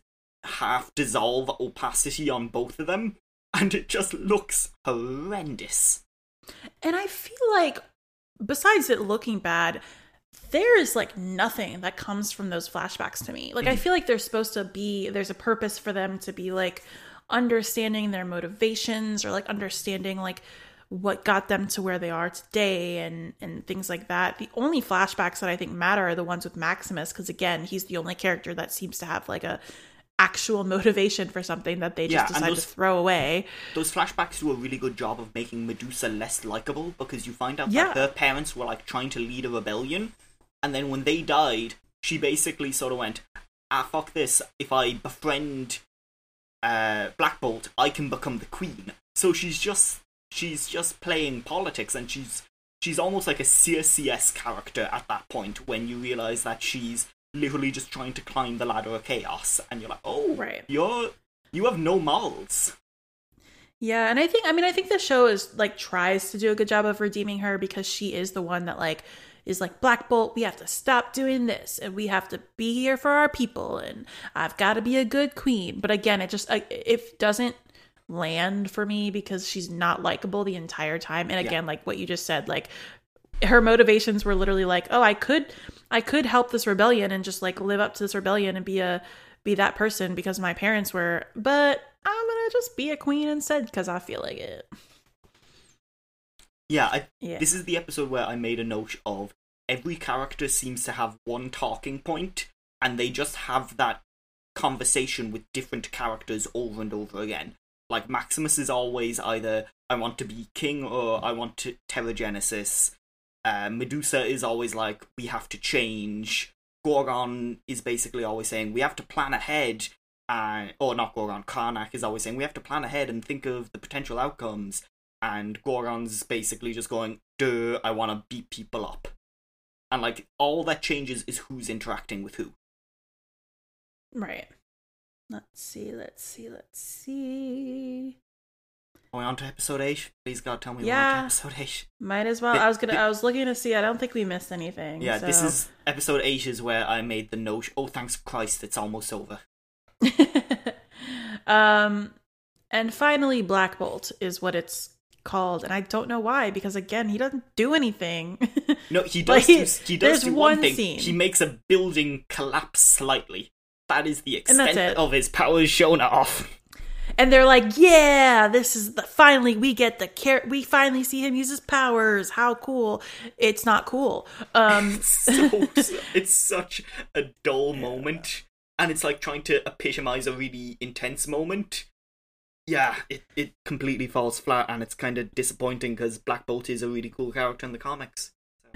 half dissolve opacity on both of them and it just looks horrendous And I feel like, besides it looking bad, there is like nothing that comes from those flashbacks to me. Like, I mm. feel like they're supposed to be, there's a purpose for them to be like understanding their motivations or like understanding like what got them to where they are today and and things like that. The only flashbacks that I think matter are the ones with Maximus because again, he's the only character that seems to have like a actual motivation for something that they just and decide those- to throw away. those flashbacks do a really good job of making Medusa less likable because you find out Yeah. that her parents were like trying to lead a rebellion, and then when they died, she basically sort of went, "Ah, fuck this! If I befriend uh, Black Bolt, I can become the queen." So she's just she's just playing politics, and she's she's almost like a CSCS character at that point when you realize that she's literally just trying to climb the ladder of chaos, and you're like, "Oh, Right. you're you have no morals." Yeah, and I think I mean I think the show is like tries to do a good job of redeeming her because she is the one that like is like Black Bolt, we have to stop doing this and we have to be here for our people and I've got to be a good queen. But again, it just it doesn't land for me because she's not likable the entire time. And again, like what you just said, like her motivations were literally like, "Oh, I could I could help this rebellion and just like live up to this rebellion and be a be that person because my parents were, but I'm going to just be a queen instead because I feel like it." Yeah, I, Yeah. this is the episode where I made a note of every character seems to have one talking point, and they just have that conversation with different characters over and over again. Like Maximus is always either I want to be king or I want to Terrigenesis. Uh, Medusa is always like we have to change. Gorgon is basically always saying we have to plan ahead. Uh, or not Gorgon, Karnak is always saying we have to plan ahead and think of the potential outcomes and Gorgon's basically just going, duh, I want to beat people up. And like, all that changes is who's interacting with who. Right. Let's see, let's see, let's see. Are we on to episode 8? Please God, tell me Yeah. to episode 8. Might as well. I was gonna. I was looking to see. I don't think we missed anything. Yeah, this is episode 8 is where I made the note, oh, thanks Christ, it's almost over. um, and finally, Black Bolt is what it's called, and I don't know why because again, he doesn't do anything. No, he Like, does, do, he does do one one thing. scene. He makes a building collapse slightly. That is the extent of his powers shown off. and they're like, "Yeah, this is the finally we get the care. We finally see him use his powers. How cool! It's not cool. Um, so, it's such a dull moment and it's like trying to epitomize a really intense moment yeah it, it completely falls flat and it's kind of disappointing because black bolt is a really cool character in the comics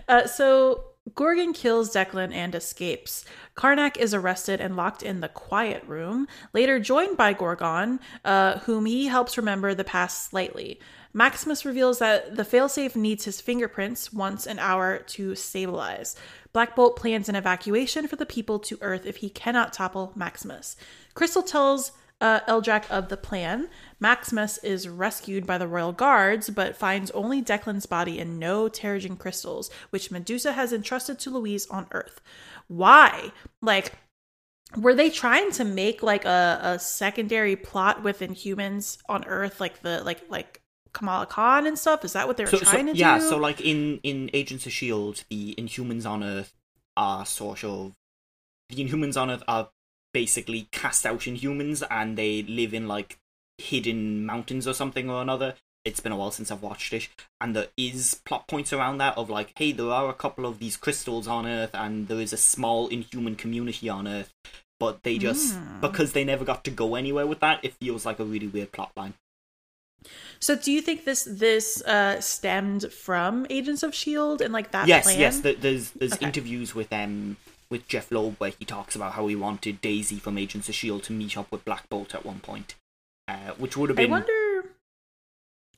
Uh, so Gorgon kills Declan and escapes. Karnak is arrested and locked in the quiet room, later joined by Gorgon, uh, whom he helps remember the past slightly. Maximus reveals that the failsafe needs his fingerprints once an hour to stabilize. Black Bolt plans an evacuation for the people to Earth if he cannot topple Maximus. Crystal tells uh, Eldrac of the plan. Maximus is rescued by the royal guards, but finds only Declan's body and no Terrigen crystals, which Medusa has entrusted to Louise on Earth. Why? Like, were they trying to make like a, a secondary plot within humans on Earth, like the like like Kamala Khan and stuff? Is that what they were So, trying so to yeah, do? Yeah, so like in in Agents of Shield, the Inhumans on Earth are sort of the Inhumans on Earth are basically cast out Inhumans, and they live in like hidden mountains or something or another. It's been a while since I've watched it, and there is plot points around that of like, hey, there are a couple of these crystals on Earth, and there is a small Inhuman community on Earth, but they just Hmm. because they never got to go anywhere with that, it feels like a really weird plot line. So do you think this this uh stemmed from Agents of Shield and like that yes, plan? yes. th- There's there's Okay. interviews with um with Jeph Loeb where he talks about how he wanted Daisy from Agents of Shield to meet up with Black Bolt at one point, uh, which would have been. I wonder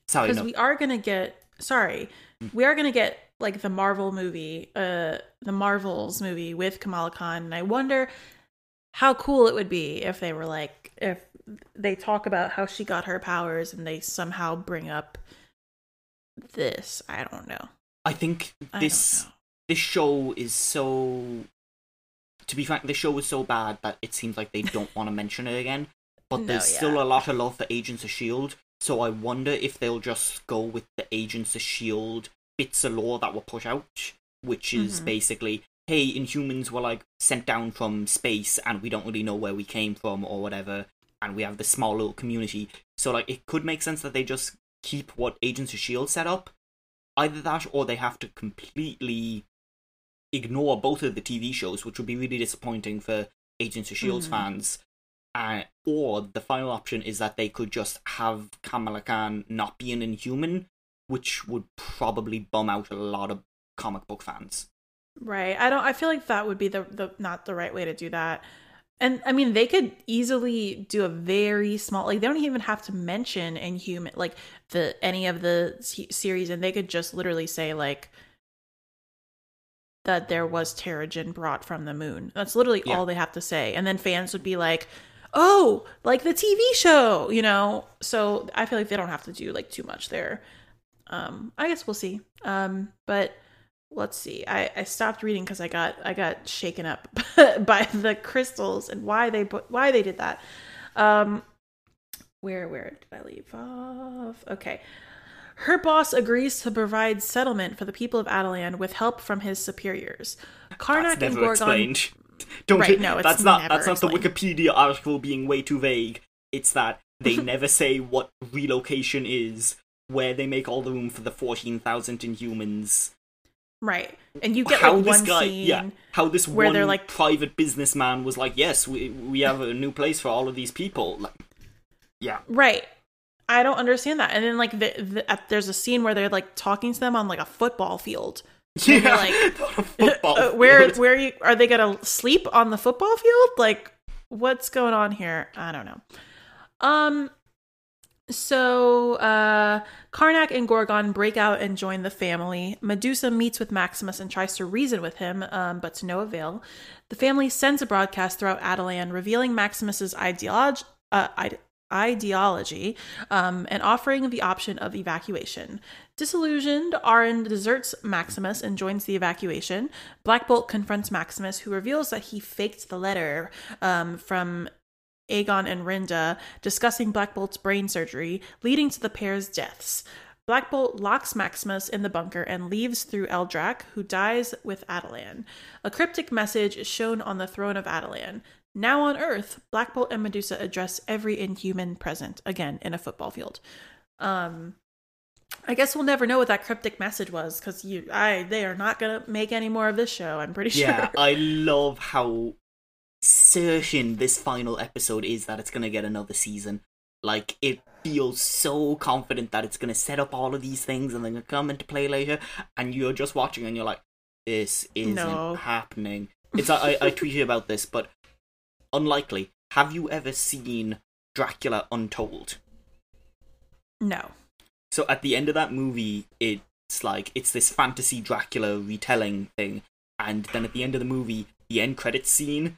sorry because no we are gonna get sorry, Mm. we are gonna get like the Marvel movie, uh the Marvels movie with Kamala Khan, and I wonder how cool it would be if they were like if they talk about how she got her powers and they somehow bring up this. I don't know. I think this don't this show is so to be frank, this show was so bad that it seems like they don't want to mention it again. But No, there's yeah. still a lot of love for Agents of Shield, so I wonder if they'll just go with the Agents of Shield bits of lore that were put out, which is Mhm. basically, hey, Inhumans were like sent down from space, and we don't really know where we came from or whatever, and we have this small little community. So like, it could make sense that they just keep what Agents of Shield set up, either that or they have to completely ignore both of the TV shows, which would be really disappointing for Agents of Shield's Mhm. fans. Uh, or the final option is that they could just have Kamala Khan not be an Inhuman, which would probably bum out a lot of comic book fans. Right. I don't I feel like that would be the the not the right way to do that. And I mean they could easily do a very small like they don't even have to mention inhuman like the any of the series and they could just literally say like that there was Terrigen brought from the moon. That's literally Yeah. all they have to say. And then fans would be like, "Oh, like the TV show," you know? So I feel like they don't have to do like too much there. Um I guess we'll see. Um but let's see i i stopped reading because i got i got shaken up by the crystals and why they why they did that um where where did i leave off okay her boss agrees to provide settlement for the people of Attilan with help from his superiors. Karnak that's and never Gorgon. explained. Don't Right, no, it's that's not that's not the. Wikipedia article being way too vague. It's that they never say what relocation is, where they make all the room for the fourteen thousand Inhumans. Right, and you get how like this one guy, scene. yeah, how this where one they're, like- private businessman was like, yes, we we have a new place for all of these people. Like, yeah, Right. I don't understand that. And then like the, the, at, there's a scene where they're like talking to them on like a football field. yeah, they're like, football Uh, where field. where you are they gonna sleep on the football field? Like, what's going on here? I don't know. Um. So, uh, Karnak and Gorgon break out and join the family. Medusa meets with Maximus and tries to reason with him, um, but to no avail. The family sends a broadcast throughout Attilan revealing Maximus's ideology, uh, ideology um, and offering the option of evacuation. Disillusioned, Auran deserts Maximus and joins the evacuation. Black Bolt confronts Maximus, who reveals that he faked the letter um, from Agon and Rynda discussing Black Bolt's brain surgery, leading to the pair's deaths. Black Bolt locks Maximus in the bunker and leaves through Eldrac, who dies with Attilan. A cryptic message is shown on the throne of Attilan. Now on Earth, Black Bolt and Medusa address every inhuman present, again in a football field. Um, I guess we'll never know what that cryptic message was because you, I, they are not gonna make any more of this show. I'm pretty sure. Yeah, I love how certain this final episode is that it's gonna get another season. Like it feels so confident that it's gonna set up all of these things and then gonna come into play later, and you're just watching and you're like, "This isn't No. happening." It's I, I tweeted about this, but unlikely. Have you ever seen Dracula Untold? no. So at the end of that movie, it's like it's this fantasy Dracula retelling thing, and then at the end of the movie, the end credits scene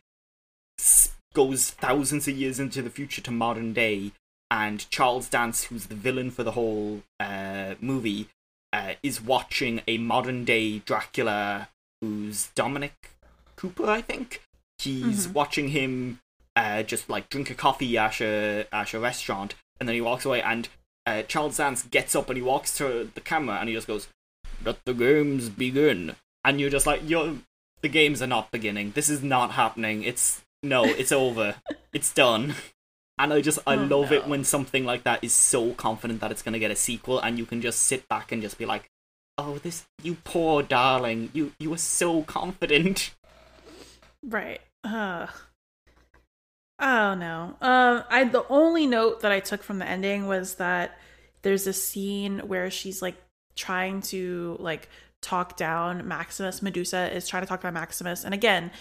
goes thousands of years into the future to modern day, and Charles Dance, who's the villain for the whole uh, movie, uh, is watching a modern day Dracula who's Dominic Cooper, I think. He's Mhm. watching him uh, just like drink a coffee at a, at a restaurant, and then he walks away, and uh, Charles Dance gets up and he walks to the camera and he just goes, Let the games begin. And you're just like, You're, the games are not beginning. This is not happening. It's, no, it's over. It's done. And I just, I Oh, love it when something like that is so confident that it's going to get a sequel and you can just sit back and just be like, Oh, this, you poor darling. You, you were so confident. Right. Uh, oh no. Um, I the only note that I took from the ending was that there's a scene where she's like trying to like talk down Maximus. Medusa is trying to talk down Maximus, and again,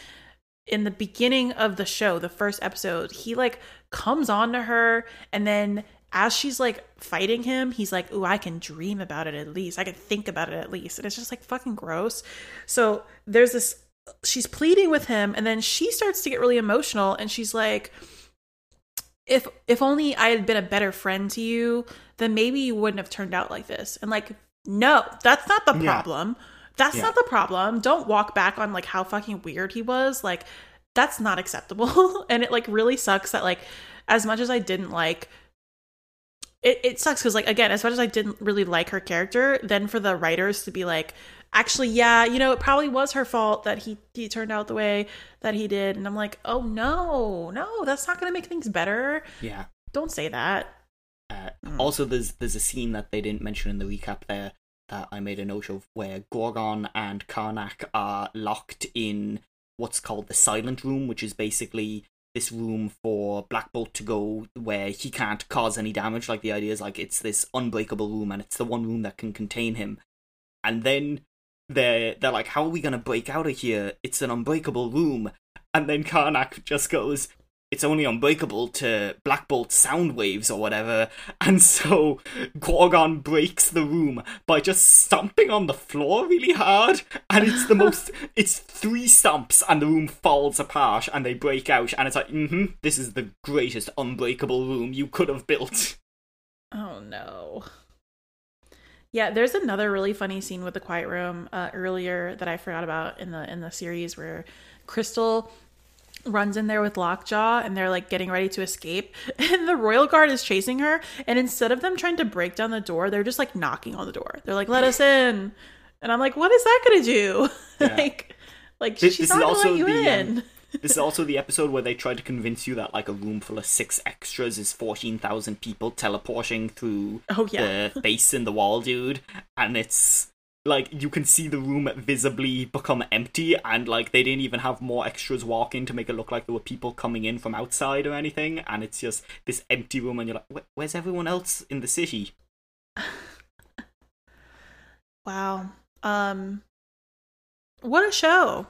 in the beginning of the show, the first episode, he like comes on to her, and then as she's like fighting him, he's like, "Ooh, I can dream about it at least. I can think about it at least." And it's just like fucking gross. So there's this she's pleading with him and then she starts to get really emotional and she's like if if only I had been a better friend to you, then maybe you wouldn't have turned out like this. And like, no, that's not the Yeah. problem. That's Yeah. not the problem. Don't walk back on like how fucking weird he was. Like, that's not acceptable. and it like really sucks that like as much as I didn't like it, it sucks because like again, as much as I didn't really like her character, then for the writers to be like, actually, yeah, you know, it probably was her fault that he he turned out the way that he did, and I'm like, oh no, no, that's not gonna make things better. Yeah. Don't say that. Uh, Mm. Also, there's there's a scene that they didn't mention in the recap there that I made a note of where Gorgon and Karnak are locked in what's called the Silent Room, which is basically this room for Black Bolt to go where he can't cause any damage. Like the idea is like it's this unbreakable room, and it's the one room that can contain him. And then they're they're like, "How are we gonna break out of here? It's an unbreakable room." And then Karnak just goes, it's only unbreakable to Black Bolt sound waves or whatever. And so Gorgon breaks the room by just stomping on the floor really hard. And it's the most, it's three stomps and the room falls apart and they break out. And it's like, mm hmm, this is the greatest unbreakable room you could have built. Oh no. Yeah, there's another really funny scene with the quiet room uh, earlier that I forgot about in the in the series where Crystal runs in there with Lockjaw and they're like getting ready to escape. And the royal guard is chasing her and instead of them trying to break down the door they're just like knocking on the door. They're like let us in. And i'm like what is that gonna do? Yeah. like like This- she's this not gonna let you the, um, in This is also the episode where they try to convince you that like a room full of six extras is 14,000 people teleporting through oh yeah the face in the wall, dude. And it's like you can see the room visibly become empty, and like they didn't even have more extras walk in to make it look like there were people coming in from outside or anything. And it's just this empty room, and you're like, where's everyone else in the city? wow um what a show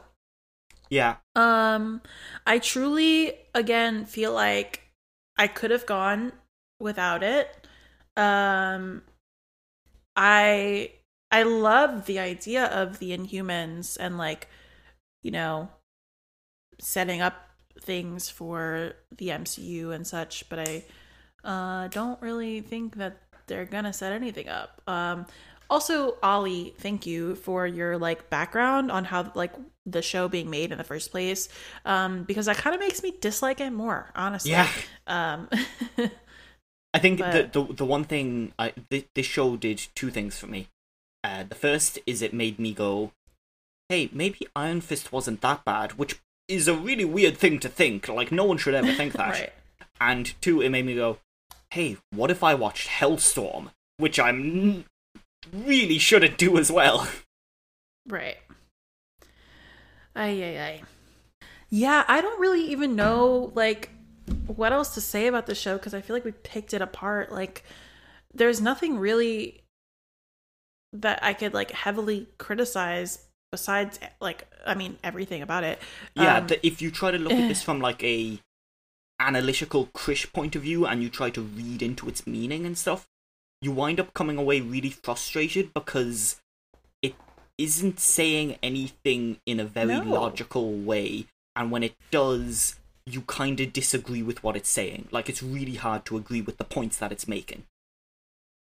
Yeah, Um, I truly again feel like I could have gone without it. Um, I I love the idea of the Inhumans and like, you know, setting up things for the MCU and such, but I uh don't really think that they're gonna set anything up. Um also ollie thank you for your like background on how like the show being made in the first place um because that kind of makes me dislike it more honestly yeah. um I think But- the, the the one thing I th- this show did two things for me. Uh, the first is it made me go, "Hey, maybe Iron Fist wasn't that bad," which is a really weird thing to think. Like no one should ever think that. right And two, it made me go, "Hey, what if I watched Helstrom?" Which I'm really shouldn't do as well. right ay ay ay. Yeah i don't really even know like what else to say about the show because i feel like we picked it apart. Like there's nothing really that i could like heavily criticize besides like i mean everything about it. Yeah, Um, the, if you try to look at this from like a analytical Krish point of view and you try to read into its meaning and stuff, you wind up coming away really frustrated because it isn't saying anything in a very No. logical way, and when it does, you kind of disagree with what it's saying. Like it's really hard to agree with the points that it's making.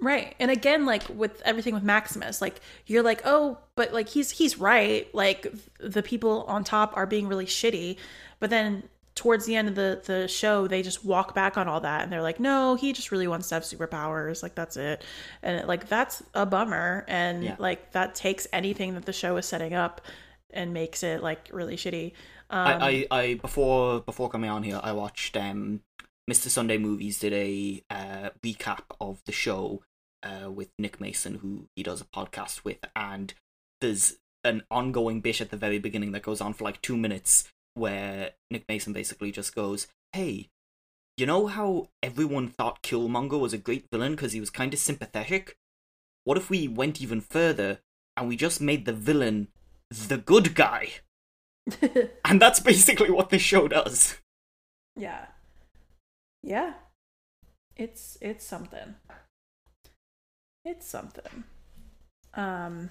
Right. And again, like with everything with Maximus, like you're like, oh, but like he's he's right. Like the people on top are being really shitty. But then towards the end of the the show, they just walk back on all that and they're like, no, he just really wants to have superpowers. Like that's it. And like that's a bummer. And Yeah. like that takes anything that the show is setting up and makes it like really shitty. Um, I, I, I before before coming on here, I watched um, Mr. Sunday Movies did a uh, recap of the show uh, with Nick Mason, who he does a podcast with, and there's an ongoing bit at the very beginning that goes on for like two minutes, where Nick Mason basically just goes, "Hey, you know how everyone thought Killmonger was a great villain because he was kind of sympathetic? What if we went even further and we just made the villain the good guy?" And that's basically what this show does. Yeah. Yeah. It's it's something. It's something. Um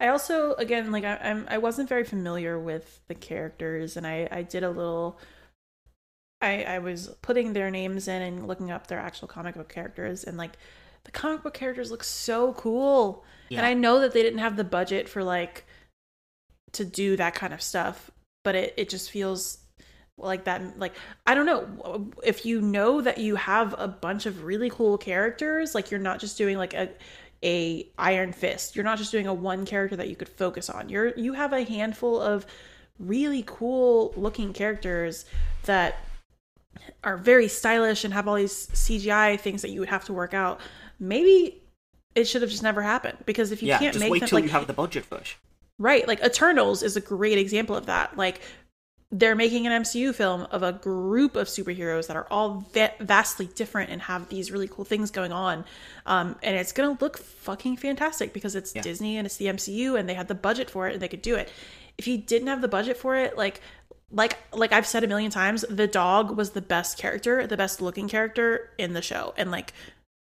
I also again like I, I'm I wasn't very familiar with the characters and I I did a little I I was putting their names in and looking up their actual comic book characters and like the comic book characters look so cool. Yeah. And I know that they didn't have the budget for like to do that kind of stuff, but it it just feels like that like I don't know if you know that you have a bunch of really cool characters, like you're not just doing like a a Iron Fist. You're not just doing a one character that you could focus on. You're you have a handful of really cool looking characters that are very stylish and have all these CGI things that you would have to work out. Maybe it should have just never happened because if you yeah, can't just make wait them till like you have the budget it. Right, like Eternals is a great example of that. Like they're making an MCU film of a group of superheroes that are all va- vastly different and have these really cool things going on. Um, and it's going to look fucking fantastic because it's Yeah. Disney and it's the MCU and they had the budget for it and they could do it. If you didn't have the budget for it, like like like I've said a million times, the dog was the best character, the best looking character in the show. And like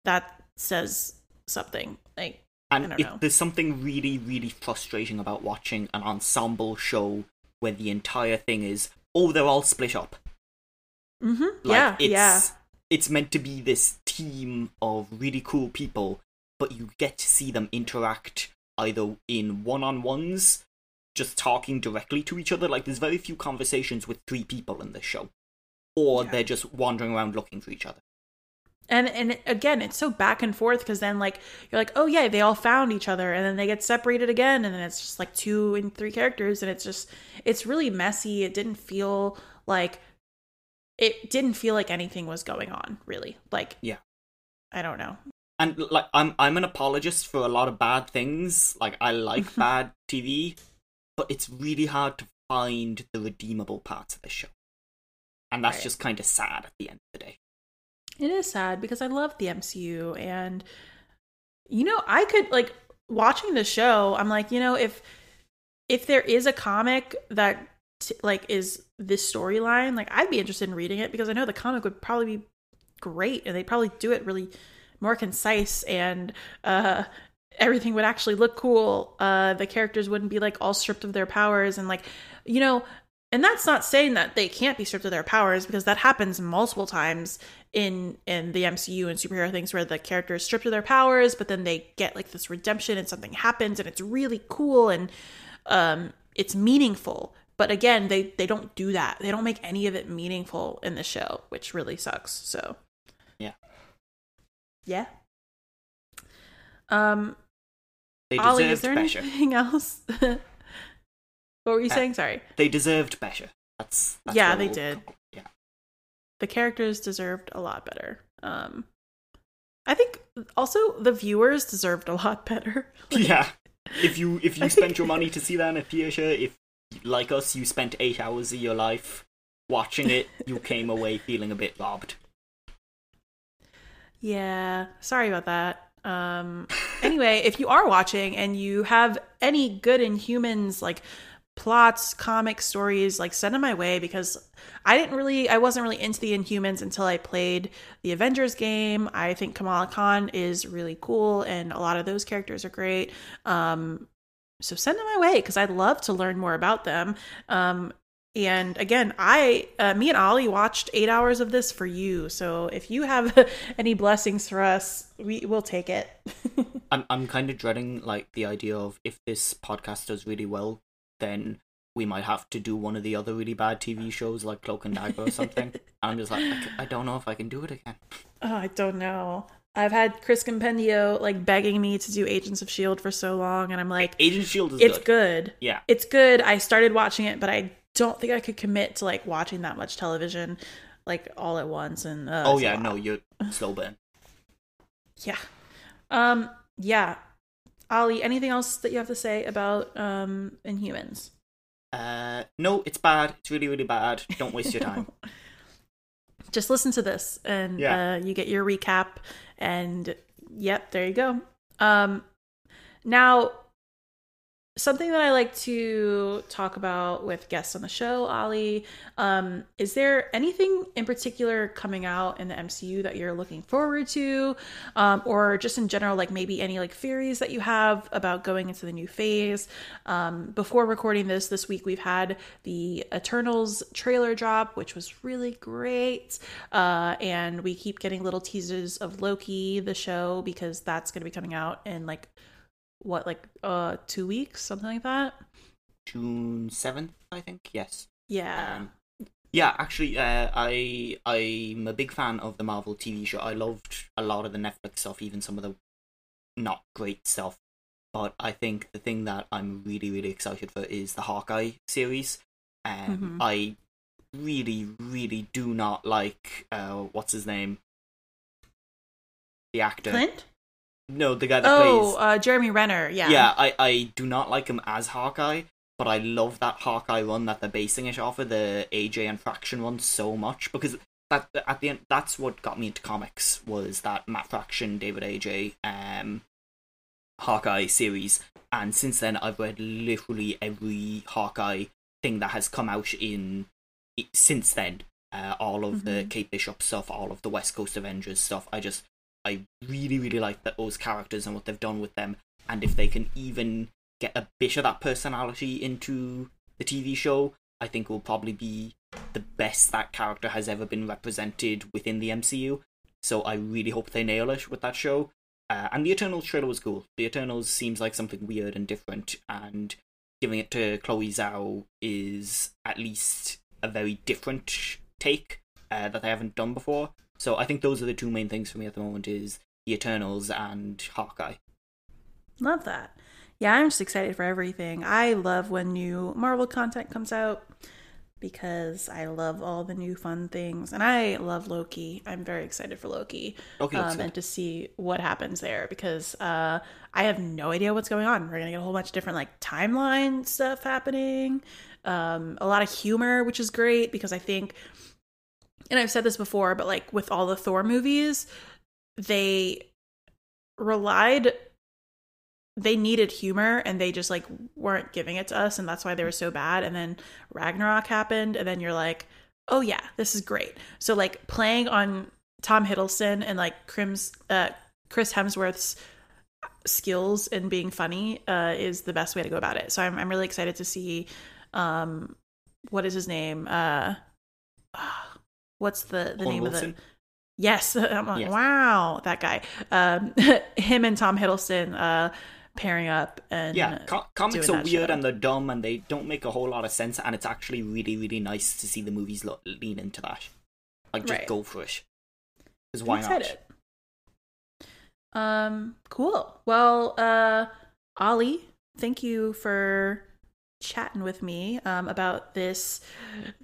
that says something. Like I And don't it, know. there's something really, really frustrating about watching an ensemble show where the entire thing is, oh, they're all split up. Mm-hmm. Like, yeah, it's, yeah. It's meant to be this team of really cool people, but you get to see them interact either in one on ones, just talking directly to each other. Like, there's very few conversations with three people in this show, or Yeah. they're just wandering around looking for each other. And and again it's so back and forth because then like you're like oh yeah they all found each other and then they get separated again and then it's just like two and three characters and it's just it's really messy it didn't feel like it didn't feel like anything was going on really like Yeah. i don't know and like I'm I'm an apologist for a lot of bad things. Like I like bad TV, but it's really hard to find the redeemable parts of this show. And that's Right. just kind of sad at the end of the day. It is sad because I love the MCU and you know, I could like watching the show, I'm like, you know, if if there is a comic that t- like is this storyline, like I'd be interested in reading it because I know the comic would probably be great and they'd probably do it really more concise and uh everything would actually look cool. Uh the characters wouldn't be like all stripped of their powers and like you know, and that's not saying that they can't be stripped of their powers because that happens multiple times in in the MCU and superhero things where the character is stripped of their powers, but then they get like this redemption and something happens and it's really cool and um it's meaningful. But again, they they don't do that. They don't make any of it meaningful in the show, which really sucks. So Yeah. yeah. Um, They Ollie, is there better. anything else? What were you Uh, saying? Sorry. They deserved better. That's, that's Yeah, they did. Yeah. the characters deserved a lot better. Um, I think also the viewers deserved a lot better. Like, yeah. If you if you I spent think- your money to see that in a theater, if like us, you spent eight hours of your life watching it, you came away feeling a bit robbed. Yeah, sorry about that. Um, anyway, if you are watching and you have any good in humans, like plots, comic stories, like send them my way because I didn't really, I wasn't really into the Inhumans until I played the Avengers game. I think Kamala Khan is really cool and a lot of those characters are great. Um, so send them my way because I'd love to learn more about them. Um, and again, I, uh, me and Ollie watched eight hours of this for you. So if you have any blessings for us, we will take it. I'm I'm kind of dreading like the idea of if this podcast does really well, then we might have to do one of the other really bad TV shows like Cloak and Dagger or something. and I'm just like, I, c- I don't know if I can do it again. Oh, I don't know. I've had Chris Compendio like begging me to do Agents of Shield for so long, and I'm like, Agents of Shield is it's good. good. Yeah. It's good. I started watching it, but I don't think I could commit to like watching that much television like all at once. And uh, Oh yeah, no, you're slow burn. yeah, um, yeah. Ollie, anything else that you have to say about um Inhumans? Uh, no, it's bad. It's really, really bad. Don't waste your time. Just listen to this, and Yeah. uh, you get your recap. And yep, there you go. Um, now something that I like to talk about with guests on the show, Ollie, um, is there anything in particular coming out in the MCU that you're looking forward to, um, or just in general, like maybe any like theories that you have about going into the new phase? Um, before recording this this week, we've had the Eternals trailer drop, which was really great, uh, and we keep getting little teasers of Loki, the show, because that's going to be coming out in like what like uh two weeks something like that June seventh, I think. Yes. yeah Um, yeah, actually, uh, I I'm a big fan of the Marvel TV show. I loved a lot of the Netflix stuff, even some of the not great stuff. But I think the thing that I'm really really excited for is the Hawkeye series. Um, Mhm. I really really do not like uh, what's his name, the actor. clint No, the guy that oh plays. uh jeremy renner yeah Yeah, I, I do not like him as Hawkeye, but I love that Hawkeye run that they're basing it off of the Aja and Fraction one so much because that at the end that's what got me into comics was that Matt Fraction, David Aja, um, Hawkeye series, and since then I've read literally every Hawkeye thing that has come out in since then. Uh, all of the Mhm. Kate Bishop stuff, all of the West Coast Avengers stuff. I just I really, really like those characters and what they've done with them. And if they can even get a bit of that personality into the TV show, I think will probably be the best that character has ever been represented within the MCU. So I really hope they nail it with that show. Uh, and the Eternals trailer was cool. The Eternals seems like something weird and different, and giving it to Chloe Zhao is at least a very different take uh, that they haven't done before. So I think those are the two main things for me at the moment: is the Eternals and Hawkeye. love that. Yeah i'm just excited for everything. I love when new marvel content comes out because i love all the new fun things. And i love loki. I'm very excited for loki. Looks um, and to see what happens there because uh, I have no idea what's going on. We're gonna get a whole bunch of different like timeline stuff happening, um, a lot of humor, which is great because I think, and I've said this before, but like with all the Thor movies, they relied. They needed humor and they just like weren't giving it to us, and that's why they were so bad. And then Ragnarok happened, and then you're like, oh yeah, this is great. So like playing on Tom Hiddleston and like Crims, uh, Chris Hemsworth's skills in being funny uh, is the best way to go about it. So I'm I'm really excited to see um, what is his name? Uh, what's the the Owen name Wilson? of the Yes, I'm like, Yes. wow, that guy. Um, him and Tom Hiddleston uh, pairing up and Yeah, co- comics are weird show. and they're dumb and they don't make a whole lot of sense. And it's actually really, really nice to see the movies lo- lean into that. Like, just Right. go for it. Because why not? excited. Um, cool. Well, uh, Ollie, thank you for chatting with me um, about this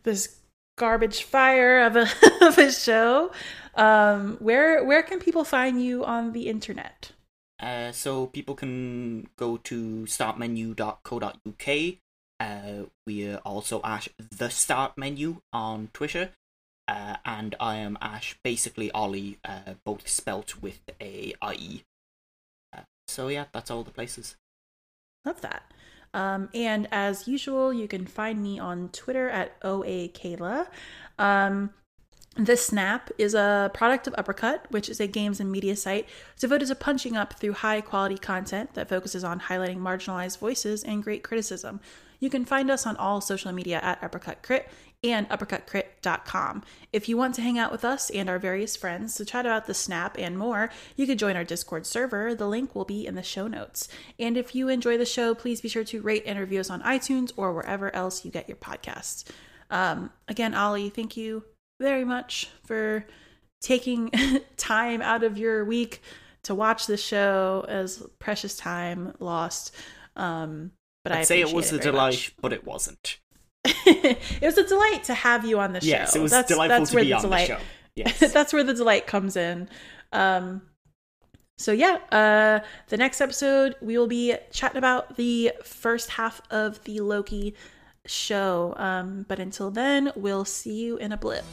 this garbage fire of a of a show. Um, where where can people find you on the internet? Uh, so people can go to startmenu.co.uk. Uh, we are also at the start menu on Twitter. Uh, and I am Ash, basically Ollie, uh, both spelt with a IE. Uh, so yeah, that's all the places. Love that. Um, and as usual, you can find me on Twitter at OA Kayla. Um, the Snap is a product of Uppercut, which is a games and media site devoted to punching up through high quality content that focuses on highlighting marginalized voices and great criticism. You can find us on all social media at Uppercut Crit and uppercutcrit.com. If you want to hang out with us and our various friends to chat about the Snap and more, you can join our Discord server. The link will be in the show notes. And if you enjoy the show, please be sure to rate and review us on iTunes or wherever else you get your podcasts. Um, again, Ollie, thank you very much for taking time out of your week to watch the show as precious time lost. Um, but I'd I say it was appreciate a delight, much. but it wasn't. it was a delight to have you on the show. Yes, it was that's, delightful that's to where be the on delight, the show. Yes. that's where the delight comes in. Um, so yeah, uh, the next episode we will be chatting about the first half of the Loki show. Um, but until then, we'll see you in a blip.